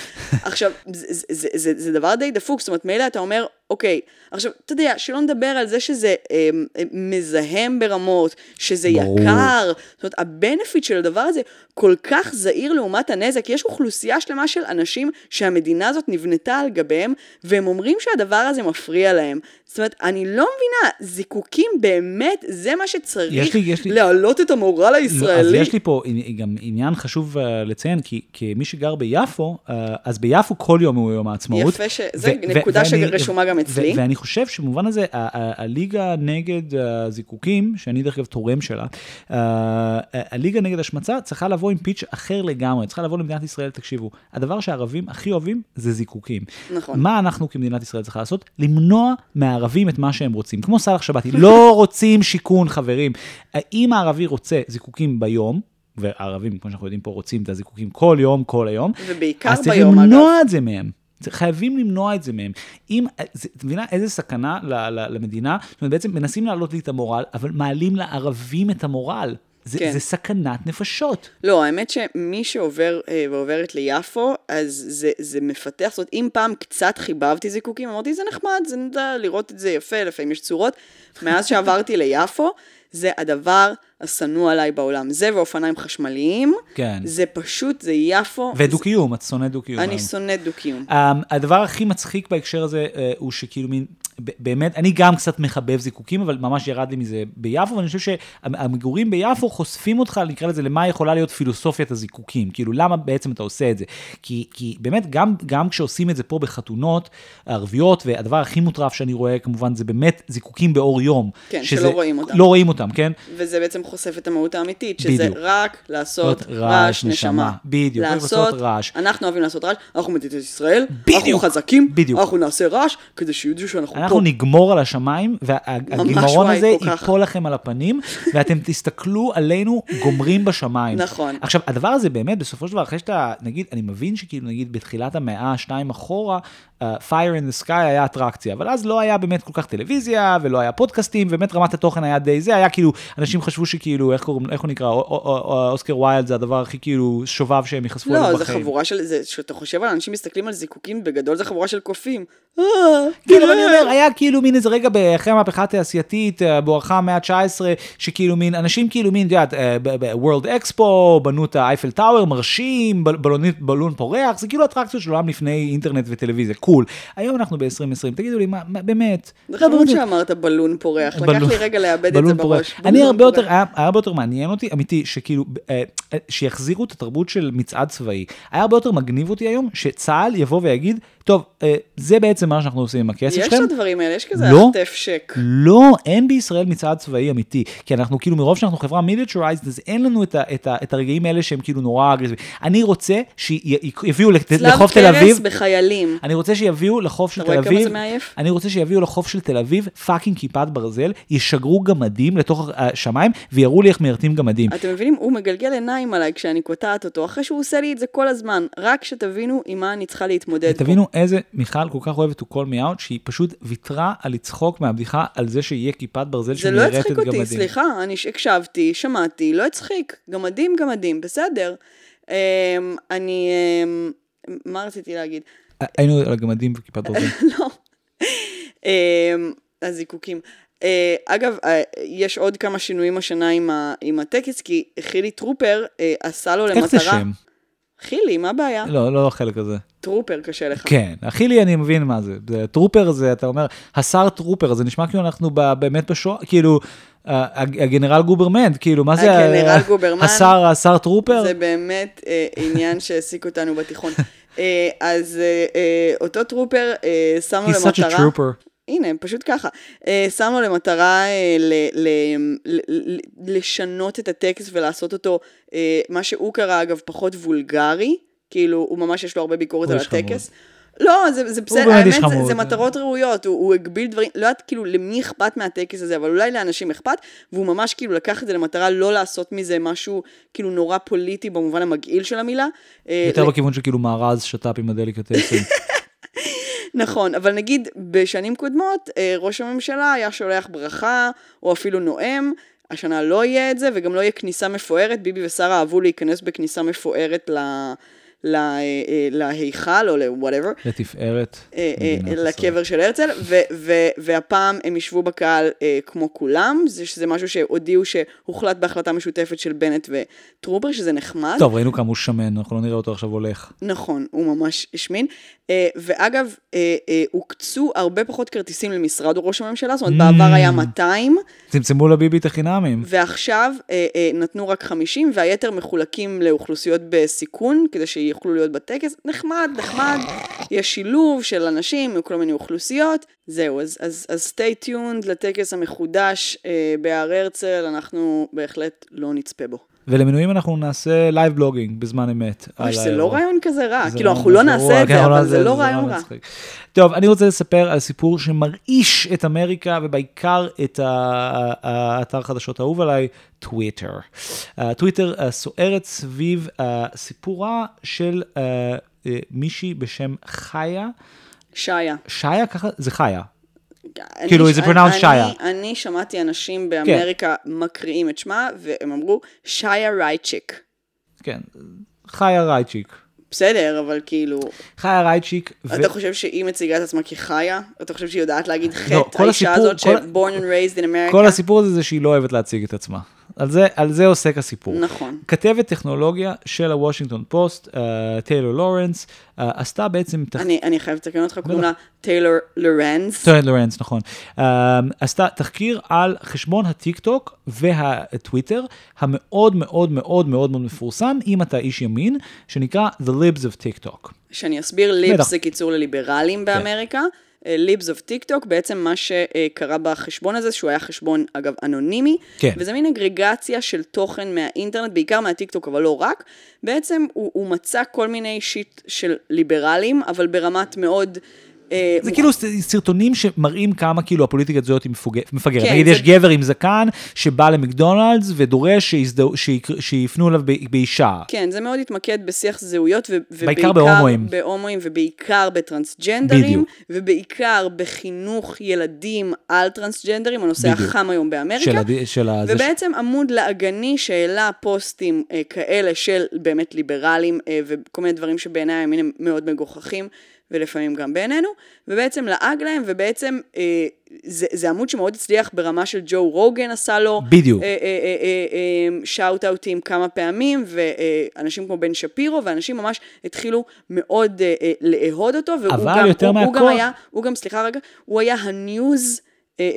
עכשיו, זה, זה, זה, זה, זה דבר די דפוק, זאת אומרת, מילא אתה אומר, אוקיי, עכשיו, אתה יודע, שלא נדבר על זה שזה אה, מזהם ברמות, שזה ברור. יקר, זאת אומרת, הבנפיט של הדבר הזה כל כך זעיר לעומת הנזק. יש אוכלוסייה שלמה של אנשים שהמדינה הזאת נבנתה על גביהם, והם אומרים שהדבר הזה מפריע להם. זאת אומרת, אני לא מבינה, זיקוקים באמת, זה מה שצריך יש לי- יש לי- להעלות את המורל לא, הישראלי. אז יש לי פה גם עניין חשוב אה, לציין, כי כמי שגר ביפו, אה, אז ביפו כל יום הוא יום העצמאות. יפה ש- ו- זה ו- נקודה ואני- שרשומה גם ו- אצלי. ואני חושב שבמובן הזה, הליגה נגד הזיקוקים, שאני דרך אגב תורם שלה, אה, הליגה נגד השמצה צריכה לבוא עם פיץ' אחר לגמרי, צריכה לבוא למדינת ישראל, תקשיבו, הדבר שהערבים הכי אוהבים זה זיקוקים. נכון. מה אנחנו כמדינת ישראל צריכה לעשות? למנוע מהערבים את מה שהם רוצים. כמו סאלח שבתי, *laughs* לא רוצים שיכון, חברים. אם הערבי רוצה זיקוקים ביום, והערבים, כמו שאנחנו יודעים פה, רוצים את הזיקוקים כל יום, כל היום, ובעיקר אז צריך ביום, למנוע אגב. את זה מהם. חייבים למנוע את זה מהם. אם, את מבינה איזה סכנה ל, ל, למדינה? זאת אומרת, בעצם מנסים להעלות לי את המורל, אבל מעלים לערבים את המורל. זה, כן. זה סכנת נפשות. לא, האמת שמי שעובר אה, ועוברת ליפו, אז זה, זה מפתח, זאת אומרת, אם פעם קצת חיבבתי זיקוקים, אמרתי, זה נחמד, זה נדע לראות את זה יפה, לפעמים יש צורות. מאז שעברתי ליפו, זה הדבר השנוא עליי בעולם. זה ואופניים חשמליים, כן. זה פשוט, זה יפו. ודו-קיום, את שונאת דו-קיום. אני. שונאת דו-קיום. Um, הדבר הכי מצחיק בהקשר הזה uh, הוא שכאילו מין, באמת, אני גם קצת מחבב זיקוקים, אבל ממש ירד לי מזה ביפו, ואני חושב שהמגורים ביפו חושפים אותך, נקרא לזה, למה יכולה להיות פילוסופיית הזיקוקים, כאילו למה בעצם אתה עושה את זה. כי, כי באמת, גם, גם כשעושים את זה פה בחתונות ערביות, והדבר הכי מוטרף שאני רואה, כמובן, זה באמת זיקוקים באור יום. כן, שזה- שלא רואים אותם. לא רואים אותם, כן? וזה בעצם חושף את המהות האמיתית, שזה בדיוק. רק לעשות רעש, נשמה. בדיוק, לעשות רעש. אנחנו אוהבים לעשות רעש, אנחנו מדינת ישראל, בדיוק, אנחנו חזקים, בדיוק. אנחנו נעשה רעש, כדי שידעו שאנחנו אנחנו. נגמור על השמיים, והגימרון וואי, הזה. ייפול לכם על הפנים, ואתם תסתכלו עלינו גומרים בשמיים. נכון. עכשיו, הדבר הזה באמת, בסופו של דבר, אחרי שאתה, נגיד, אני מבין שכאילו, נגיד, בתחילת המאה, שניים אחורה, Fire in the Sky היה אטרקציה, אבל אז לא היה באמת כל כך טלוויזיה, ולא היה פודקאסטים, באמת רמת התוכן היה די זה, היה כאילו, אנשים חשבו שכאילו, איך קוראים, איך הוא נקרא, או- או- או- אוסקר ויילד זה הדבר הכי כאילו שובב שהם ייחשפו אליו לא, בחיים. זה חבורה של, זה, שאתה חושב על אנשים מסתכלים על זיקוקים, בגדול זה חבורה של קופים. אה, כן. אבל אני אומר, היה כאילו מין איזה רגע אחרי המהפכה התעשייתית, אה, בואכה המאה ה-19, שכאילו מין, אנשים כאילו מין, את יודעת, ב-World Expo, בנו את האייפל טאוור, מרשים, בלון פורח, זה כאילו אטרקציות של עולם לפני אינטרנט וטלוויזיה, קול. היום אנחנו ב-2020, תגידו לי, מה, מה- באמת? חמוד שאמרת בלון פורח, לקח בלון- לי רגע לאבד את בלון זה פורח. בראש. אני בלון הרבה יותר, פורח. היה היה הרבה יותר מעניין אותי, אמיתי, שכאילו, אה, אה, שיחזירו את התרבות של מצעד צבאי. היה הרבה יותר מגניב אותי היום, שצה"ל יבוא ויגיד, טוב, אה, זה בעצם מה שאנחנו עושים עם הכסף יש שלכם. את הדברים האלה, יש כזה לא. החטף שק. לא, אין בישראל מצעד צבאי אמיתי. כי אנחנו כאילו, מרוב שאנחנו חברה מיליטרייזד, אז אין לנו את, ה, את, ה, את הרגעים האלה שהם כאילו נורא אגרסיביים. אני רוצה שיביאו צלב לחוף תל אביב, קרס בחיילים. אני רוצה שיביאו לחוף של אתה תל רואה כמה אביב, זה מעייף? אני רוצה שיביאו לחוף של תל אביב פאקינג כיפת ברזל, ישגרו גמדים לתוך השמיים ויראו לי איך מיירטים גמדים. אתם מבינים? הוא מגלגל עיניים עליי כשאני קוטעת אותו, אחרי שהוא עושה לי את זה כל הזמן. רק שתבינו עם מה אני צריכה להתמודד פה. איזה מיכל כל כך אוהבת to call me out, שהיא פשוט ויתרה על לצחוק מהבדיחה על זה שיהיה כיפת ברזל זה לא שמיירטת הצחיק אותי, גמדים. סליחה, אני הקשבתי, שמעתי, לא הצחיק. גמדים, גמדים, בסדר. אמ, אני, אמ, מה רציתי להגיד? היינו על הגמדים וכיפת *laughs* ברזל. לא. אמ, הזיקוקים. אה, אגב, אה, יש עוד כמה שינויים השנה עם, ה, עם הטקס, כי חילי טרופר אה, עשה לו למטרה... איך זה שם? חילי, מה הבעיה? לא, לא החלק הזה. טרופר, קשה לך. כן, חילי אני מבין מה זה. זה טרופר זה, אתה אומר, השר טרופר, זה נשמע כאילו אנחנו ב- באמת בשואה, כאילו, ה general government, כאילו, מה זה? ה general *laughs* government. השר, השר טרופר? זה באמת אה, עניין שהעסיק אותנו בתיכון. אה, אז אה, אה, אותו טרופר אה, שם לו He's such a למטרה... trooper. הנה, פשוט ככה. אה, שם לו למטרה אה, ל, ל, ל, לשנות את הטקס ולעשות אותו, מה שהוא קרא אגב פחות וולגרי, כאילו הוא ממש יש לו הרבה ביקורת על. הטקס. לא, זה, זה בסדר, האמת זה, חמוד. זה מטרות ראויות, הוא, הוא הגביל דברים, לא יודעת כאילו למי אכפת מהטקס הזה, אבל אולי לאנשים אכפת, והוא ממש כאילו לקח את זה למטרה לא לעשות מזה משהו כאילו נורא פוליטי במובן המגעיל של המילה. אה, יותר ל- בכיוון של כאילו מארז שת"פ עם הדליקטסים. *laughs* נכון, אבל נגיד בשנים קודמות, אה, ראש הממשלה היה שולח ברכה, או אפילו נואם, השנה לא יהיה את זה, וגם לא יהיה כניסה מפוארת. ביבי ושרה אהבו להיכנס בכניסה מפוארת ל... ל- אה, להיכל או ל-whatever, לתפארת. אה, אה. לקבר של הרצל, ו- ו- והפעם הם ישבו בקהל כמו כולם, זה שזה משהו שהודיעו שהוחלט בהחלטה משותפת של בנט וטרובר, שזה נחמד. טוב, ראינו כמה הוא שמן, אנחנו לא נראה אותו עכשיו הולך. נכון, הוא ממש השמין. ואגב, הוקצו הרבה פחות כרטיסים למשרד ראש הממשלה, זאת אומרת, בעבר היה 200, צמצמו לביבי את החינמים. ועכשיו נתנו רק 50, והיתר מחולקים לאוכלוסיות בסיכון, כדי שיוכלו להיות בטקס. נחמד, נחמד, יש שילוב של אנשים מכל מיני אוכלוסיות. זהו, אז, אז, אז stay tuned לטקס המחודש אה, בהר הרצל, אנחנו בהחלט לא נצפה בו. ולמנויים אנחנו נעשה live blogging בזמן אמת. על זה. לא רעיון כזה רע, כאילו, לא- אנחנו לא נעשה את כן, זה, אבל לא זה לא רעיון רע. טוב, אני רוצה לספר על סיפור שמרעיש את אמריקה, ובעיקר את האתר חדשות האהוב עליי, טוויטר. אה, טוויטר אה, סוערת סביב אה, סיפורה של אה, אה, מישהי בשם חיה. שעיה. שעיה ככה? זה חיה. אני- כאילו, is it pronounced אני- שעיה? אני שמעתי אנשים באמריקה מקריאים את שמה, והם אמרו, שעיה רייצ'יק. כן. חיה רייצ'יק. בסדר, אבל כאילו, חיה רייצ'יק. ו- אתה חושב שהיא מציגה את עצמה כחיה? אתה חושב שהיא יודעת להגיד לא, חטא, האישה הסיפור- הזאת כל- ש-born and raised in America? כל הסיפור הזה זה שהיא לא אוהבת להציג את עצמה. על זה, על זה עוסק הסיפור. נכון. כתבת טכנולוגיה של הוושינגטון פוסט, אה, טיילור לורנס, אה, עשתה בעצם... תח... אני אני חייבת לתקן אותך, קוראים לה טיילור לורנס. טיילור לורנס, נכון. אה, עשתה תחקיר על חשבון הטיק טוק והטוויטר המאוד מאוד מאוד מאוד מאוד מפורסם, אם אתה איש ימין, שנקרא The Libs of TikTok. שאני אסביר, Libs. זה קיצור לליברלים באמריקה. Libs of TikTok, בעצם מה שקרה בחשבון הזה, שהוא היה חשבון, אגב, אנונימי, כן. וזה מין אגרגציה של תוכן מהאינטרנט, בעיקר מהטיק טוק, אבל לא רק. בעצם הוא, הוא מצא כל מיני שיט של ליברלים, אבל ברמת מאוד... אה, זה כאילו סרטונים שמראים כמה כאילו הפוליטיקה הזאת היא מפגרת. כן, נגיד יש גבר עם זקן שבא למקדונלדס ודורש שיפנו אליו באישה. כן, זה מאוד התמקד בשיח זהויות, ו- בעיקר בהומואים. בהומואים, ובעיקר בטרנסג'נדרים. ובעיקר בחינוך ילדים על טרנסג'נדרים, הנושא. החם היום באמריקה. ובעצם עמוד לעגני שהעלה פוסטים אה, כאלה של באמת ליברלים, אה, וכל מיני דברים שבעיניי הימין הם מאוד מגוחכים, ולפעמים גם בעינינו, ובעצם לעג להם, ובעצם אה, זה, זה עמוד שמאוד הצליח ברמה של ג'ו רוגן עשה לו. בדיוק. אה, שאוט-אוטים כמה פעמים, ואנשים כמו בן שפירו, ואנשים ממש התחילו מאוד אה, אה, לאהוד אותו, והוא גם, הוא, הוא גם מהכל- היה, הוא גם, סליחה רגע, הוא היה ה news אה, אה,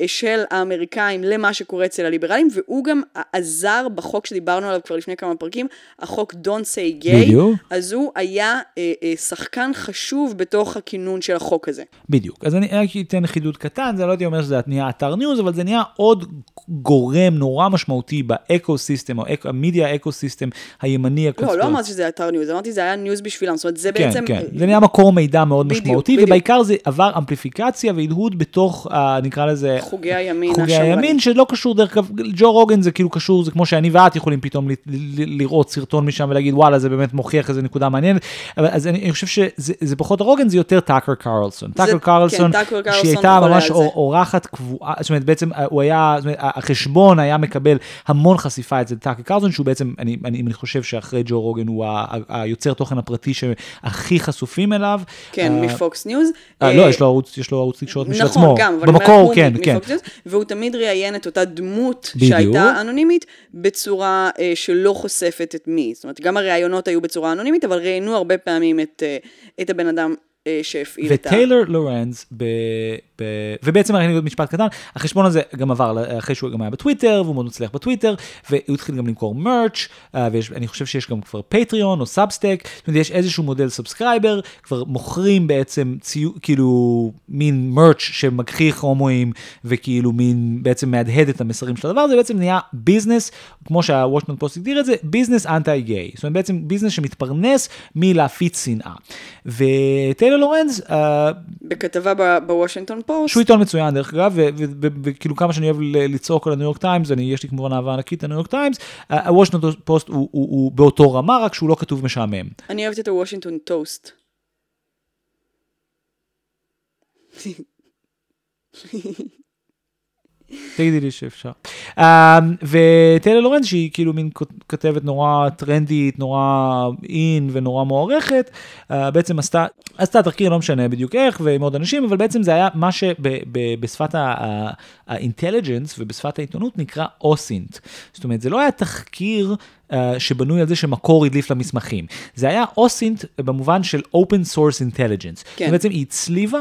של האמריקאים למה שקורה אצל הליברלים, והוא גם עזר בחוק שדיברנו עליו כבר לפני כמה פרקים, החוק Don't say gay, בדיוק. אז הוא היה אה, אה, שחקן חשוב בתוך הכינון של החוק הזה. בדיוק. אז אני רק אתן חידוד קטן, זה לא הייתי אומר שזה נהיה אתר news, אבל זה נהיה עוד גורם נורא משמעותי ב ecosystem, או אק- המדיה ecosystem הימני לא, הקונספירציה. לא אמרתי שזה אתר news, אמרתי שזה היה news בשבילם, זאת אומרת, זה כן, בעצם... כן, זה נהיה מקור מידע מאוד בדיוק, משמעותי, בדיוק. ובעיקר זה עבר אמפליפיקציה והדהוד בתוך, נקרא לזה, חוגי הימין חוגי. הימין, שלא קשור דרך אגב, ג'ו רוגן זה כאילו קשור, זה כמו שאני ואת יכולים פתאום ל- ל- לראות סרטון משם ולהגיד וואלה זה באמת מוכיח איזה נקודה מעניינת, אבל אז אני אני חושב שזה זה פחות רוגן, זה יותר טאקר קרלסון. טאקר קרלסון, כן, טאקר קרלסון שהיא הייתה ממש זה. אורחת קבועה, זאת אומרת בעצם אה, הוא היה, אומרת, החשבון היה מקבל המון חשיפה אצל טאקר קרלסון, שהוא בעצם, אני, אני, אני חושב שאחרי ג'ו רוגן הוא היוצר תוכן הפרטי שהכי חשופים אליו. כן, אה, מפוקס ניוז. אה, לא, יש לו ערוץ, יש לו ערוץ תקשורת משל עצמו. נכון, גם, אבל במקור, כן, כן. מפוקס והוא תמיד ראיין את אותה דמות בדיוק. שהייתה אנונימית בצורה אה, שלא חושפת את מי. זאת אומרת, גם הראיונות היו בצורה אנונימית, אבל ראיינו הרבה פעמים את, אה, את הבן אדם שהפעיל את ה... וטיילר לורנס, ב, ב, ובעצם אני אגיד משפט קטן, החשבון הזה גם עבר אחרי שהוא גם היה בטוויטר, והוא מאוד מצליח בטוויטר, והוא התחיל גם למכור merch, ואני חושב שיש גם כבר Patreon או Substack, זאת אומרת יש איזשהו מודל subscriber, כבר מוכרים בעצם ציו, כאילו מין merch שמגחיך הומואים, וכאילו מין בעצם מהדהד את המסרים של הדבר הזה, בעצם נהיה ביזנס, כמו שהוושינגטון פוסט הגדיר את זה, ביזנס anti gay, זאת אומרת בעצם ביזנס שמתפרנס מלהפיץ שנאה. וטיילר לורנס, אה, בכתבה ב- בוושינגטון פוסט, שהוא עיתון מצוין דרך אגב, וכאילו כמה שאני אוהב לצעוק על הניו יורק טיימס, אני, יש לי כמובן אהבה ענקית לניו יורק טיימס, ה- הוושינגטון פוסט הוא, הוא, הוא באותו רמה, רק שהוא לא כתוב משעמם. אני אוהבת את הוושינגטון פוסט. תגידי לי שאפשר. אמ, וטיילר לורנס, שהיא כאילו מין כתבת נורא טרנדית, נורא in ונורא מוערכת, אה, בעצם עשתה, עשתה תחקיר, לא משנה בדיוק איך, ועם עוד אנשים, אבל בעצם זה היה מה שבשפת ה intelligence ובשפת העיתונות נקרא OSINT. זאת אומרת, זה לא היה תחקיר אה, שבנוי על זה שמקור הדליף למסמכים. זה היה OSINT במובן של Open Source Intelligence. כן. בעצם היא הצליבה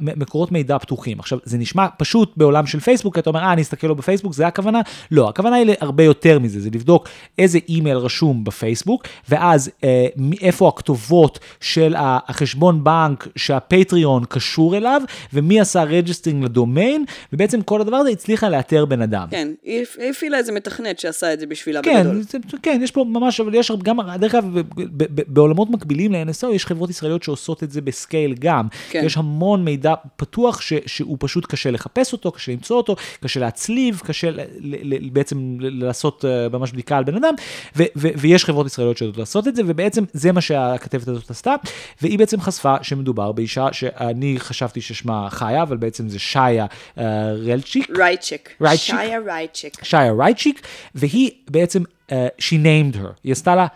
מקורות מידע פתוחים. עכשיו, זה נשמע פשוט בעולם של פייסבוק, אתה אומר, אה, אני אסתכל לו בפייסבוק, זה הכוונה? לא, הכוונה היא להרבה יותר מזה, זה לבדוק איזה אימייל רשום בפייסבוק, ואז אה, איפה הכתובות של החשבון בנק שה Patreon קשור אליו, ומי עשה registering לדומיין, ובעצם כל הדבר הזה הצליחה לאתר בן אדם. כן, היא הפעילה איזה מתכנת שעשה את זה בשבילה כן, בגדול. זה, כן, יש פה ממש, אבל יש גם, דרך אגב, בעולמות מקבילים ל-NSO, יש חברות ישראליות שעושות את זה ב scale גם. כן. יש המון מידע. מידע פתוח ש, שהוא פשוט קשה לחפש אותו, קשה למצוא אותו, קשה להצליב, קשה ל, ל, ל, בעצם לעשות אה, ממש בדיקה על בן אדם, ו, ו, ויש חברות ישראליות שיודעות לעשות את זה, ובעצם זה מה שהכתבת הזאת עשתה, והיא בעצם חשפה שמדובר באישה שאני חשבתי ששמה חיה, אבל בעצם זה שעיה uh, רלצ'יק. רייצ'יק. שעיה רייצ'יק. שעיה רייצ'יק, והיא בעצם, אה, she named her, היא עשתה לה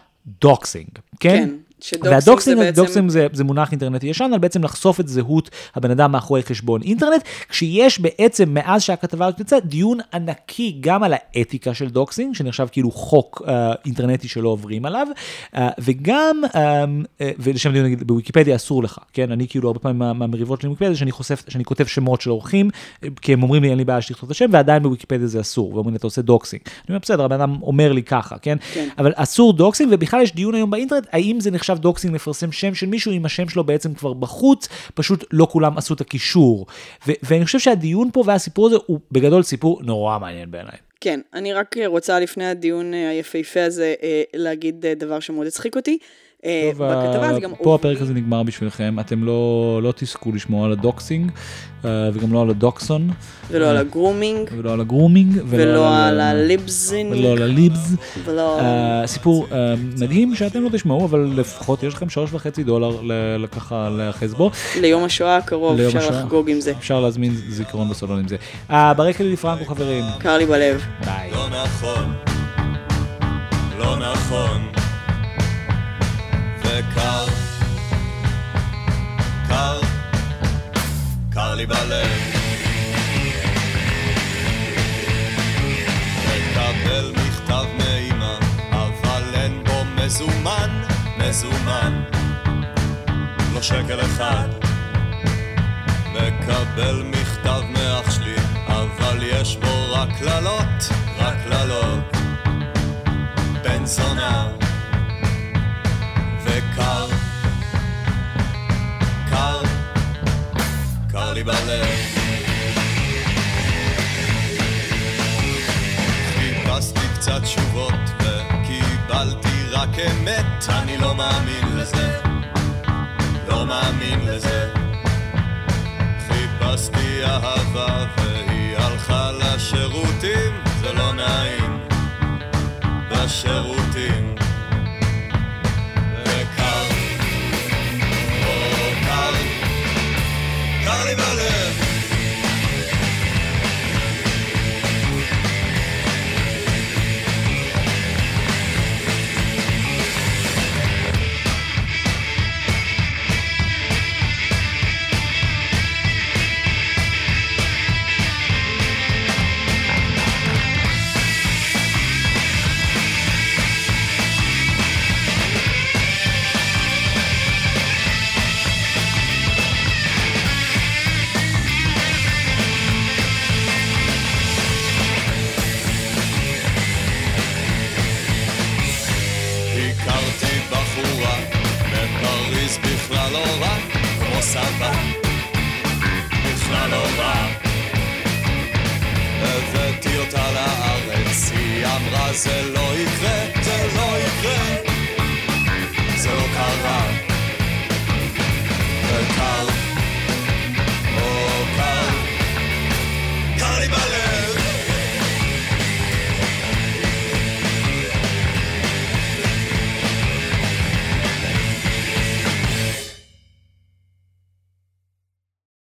doxing, כן? כן. וה doxing זה בעצם... זה, זה מונח אינטרנטי ישן, על בעצם לחשוף את זהות הבן אדם מאחורי חשבון אינטרנט, כשיש בעצם, מאז שהכתבה הזאת יצאה, דיון ענקי גם על האתיקה של doxing, שנחשב כאילו חוק אה, אינטרנטי שלא עוברים עליו, uh, וגם, uh, uh, ולשם דיון נגיד, בוויקיפדיה אסור לך, כן? אני כאילו הרבה פעמים מהמריבות של וויקיפדיה, שאני, חושף, שאני כותב שמות של אורחים, כי הם אומרים לי אין לי בעיה שתכתוב את השם, ועדיין בוויקיפדיה זה אסור, ואומרים לי אתה עושה doxing. אני אומר בסדר, הבן אדם אומר לי ככה, כן? כן. אבל אסור doxing, ובכלל יש דיון היום באינטרנט, האם זה נחשב doxing לפרסם שם של מישהו אם השם שלו בעצם כבר בחוץ, פשוט לא כולם עשו את הקישור. ו- ואני חושב שהדיון פה והסיפור הזה הוא בגדול סיפור נורא מעניין בעיניי. כן, אני רק רוצה לפני הדיון אה, היפהפה הזה אה, להגיד אה, דבר שמאוד הצחיק אותי. אה, טוב, בכתבה זה גם... פה הפרק הזה נגמר בשבילכם, אתם לא, לא תזכו לשמוע על ה doxing, אה, וגם לא על הדוקסון. ולא על ה grooming. ולא על ה grooming. ולא על הליבזינג. ולא על הליבס. ולא... סיפור מדהים שאתם לא תשמעו, אבל לפחות יש לכם שלוש וחצי דולר ככה להאחז בו. ליום השואה הקרוב אפשר לחגוג עם זה. אפשר להזמין זיכרון בסלון עם זה. ברקע לילי פרנקו חברים. קר לי בלב. ביי. לא נכון. וקר, קר, קר לי בלב. מקבל מכתב מאמא, אבל אין בו מזומן, מזומן, לא שקל אחד. מקבל מכתב מאח שלי, אבל יש בו רק קללות, רק קללות. בן זונה וקר, קר, קר לי בלב. חיפשתי קצת תשובות וקיבלתי רק אמת, אני לא מאמין לזה, לא מאמין לזה. חיפשתי אהבה והיא הלכה לשירותים, זה לא נעים, בשירותים.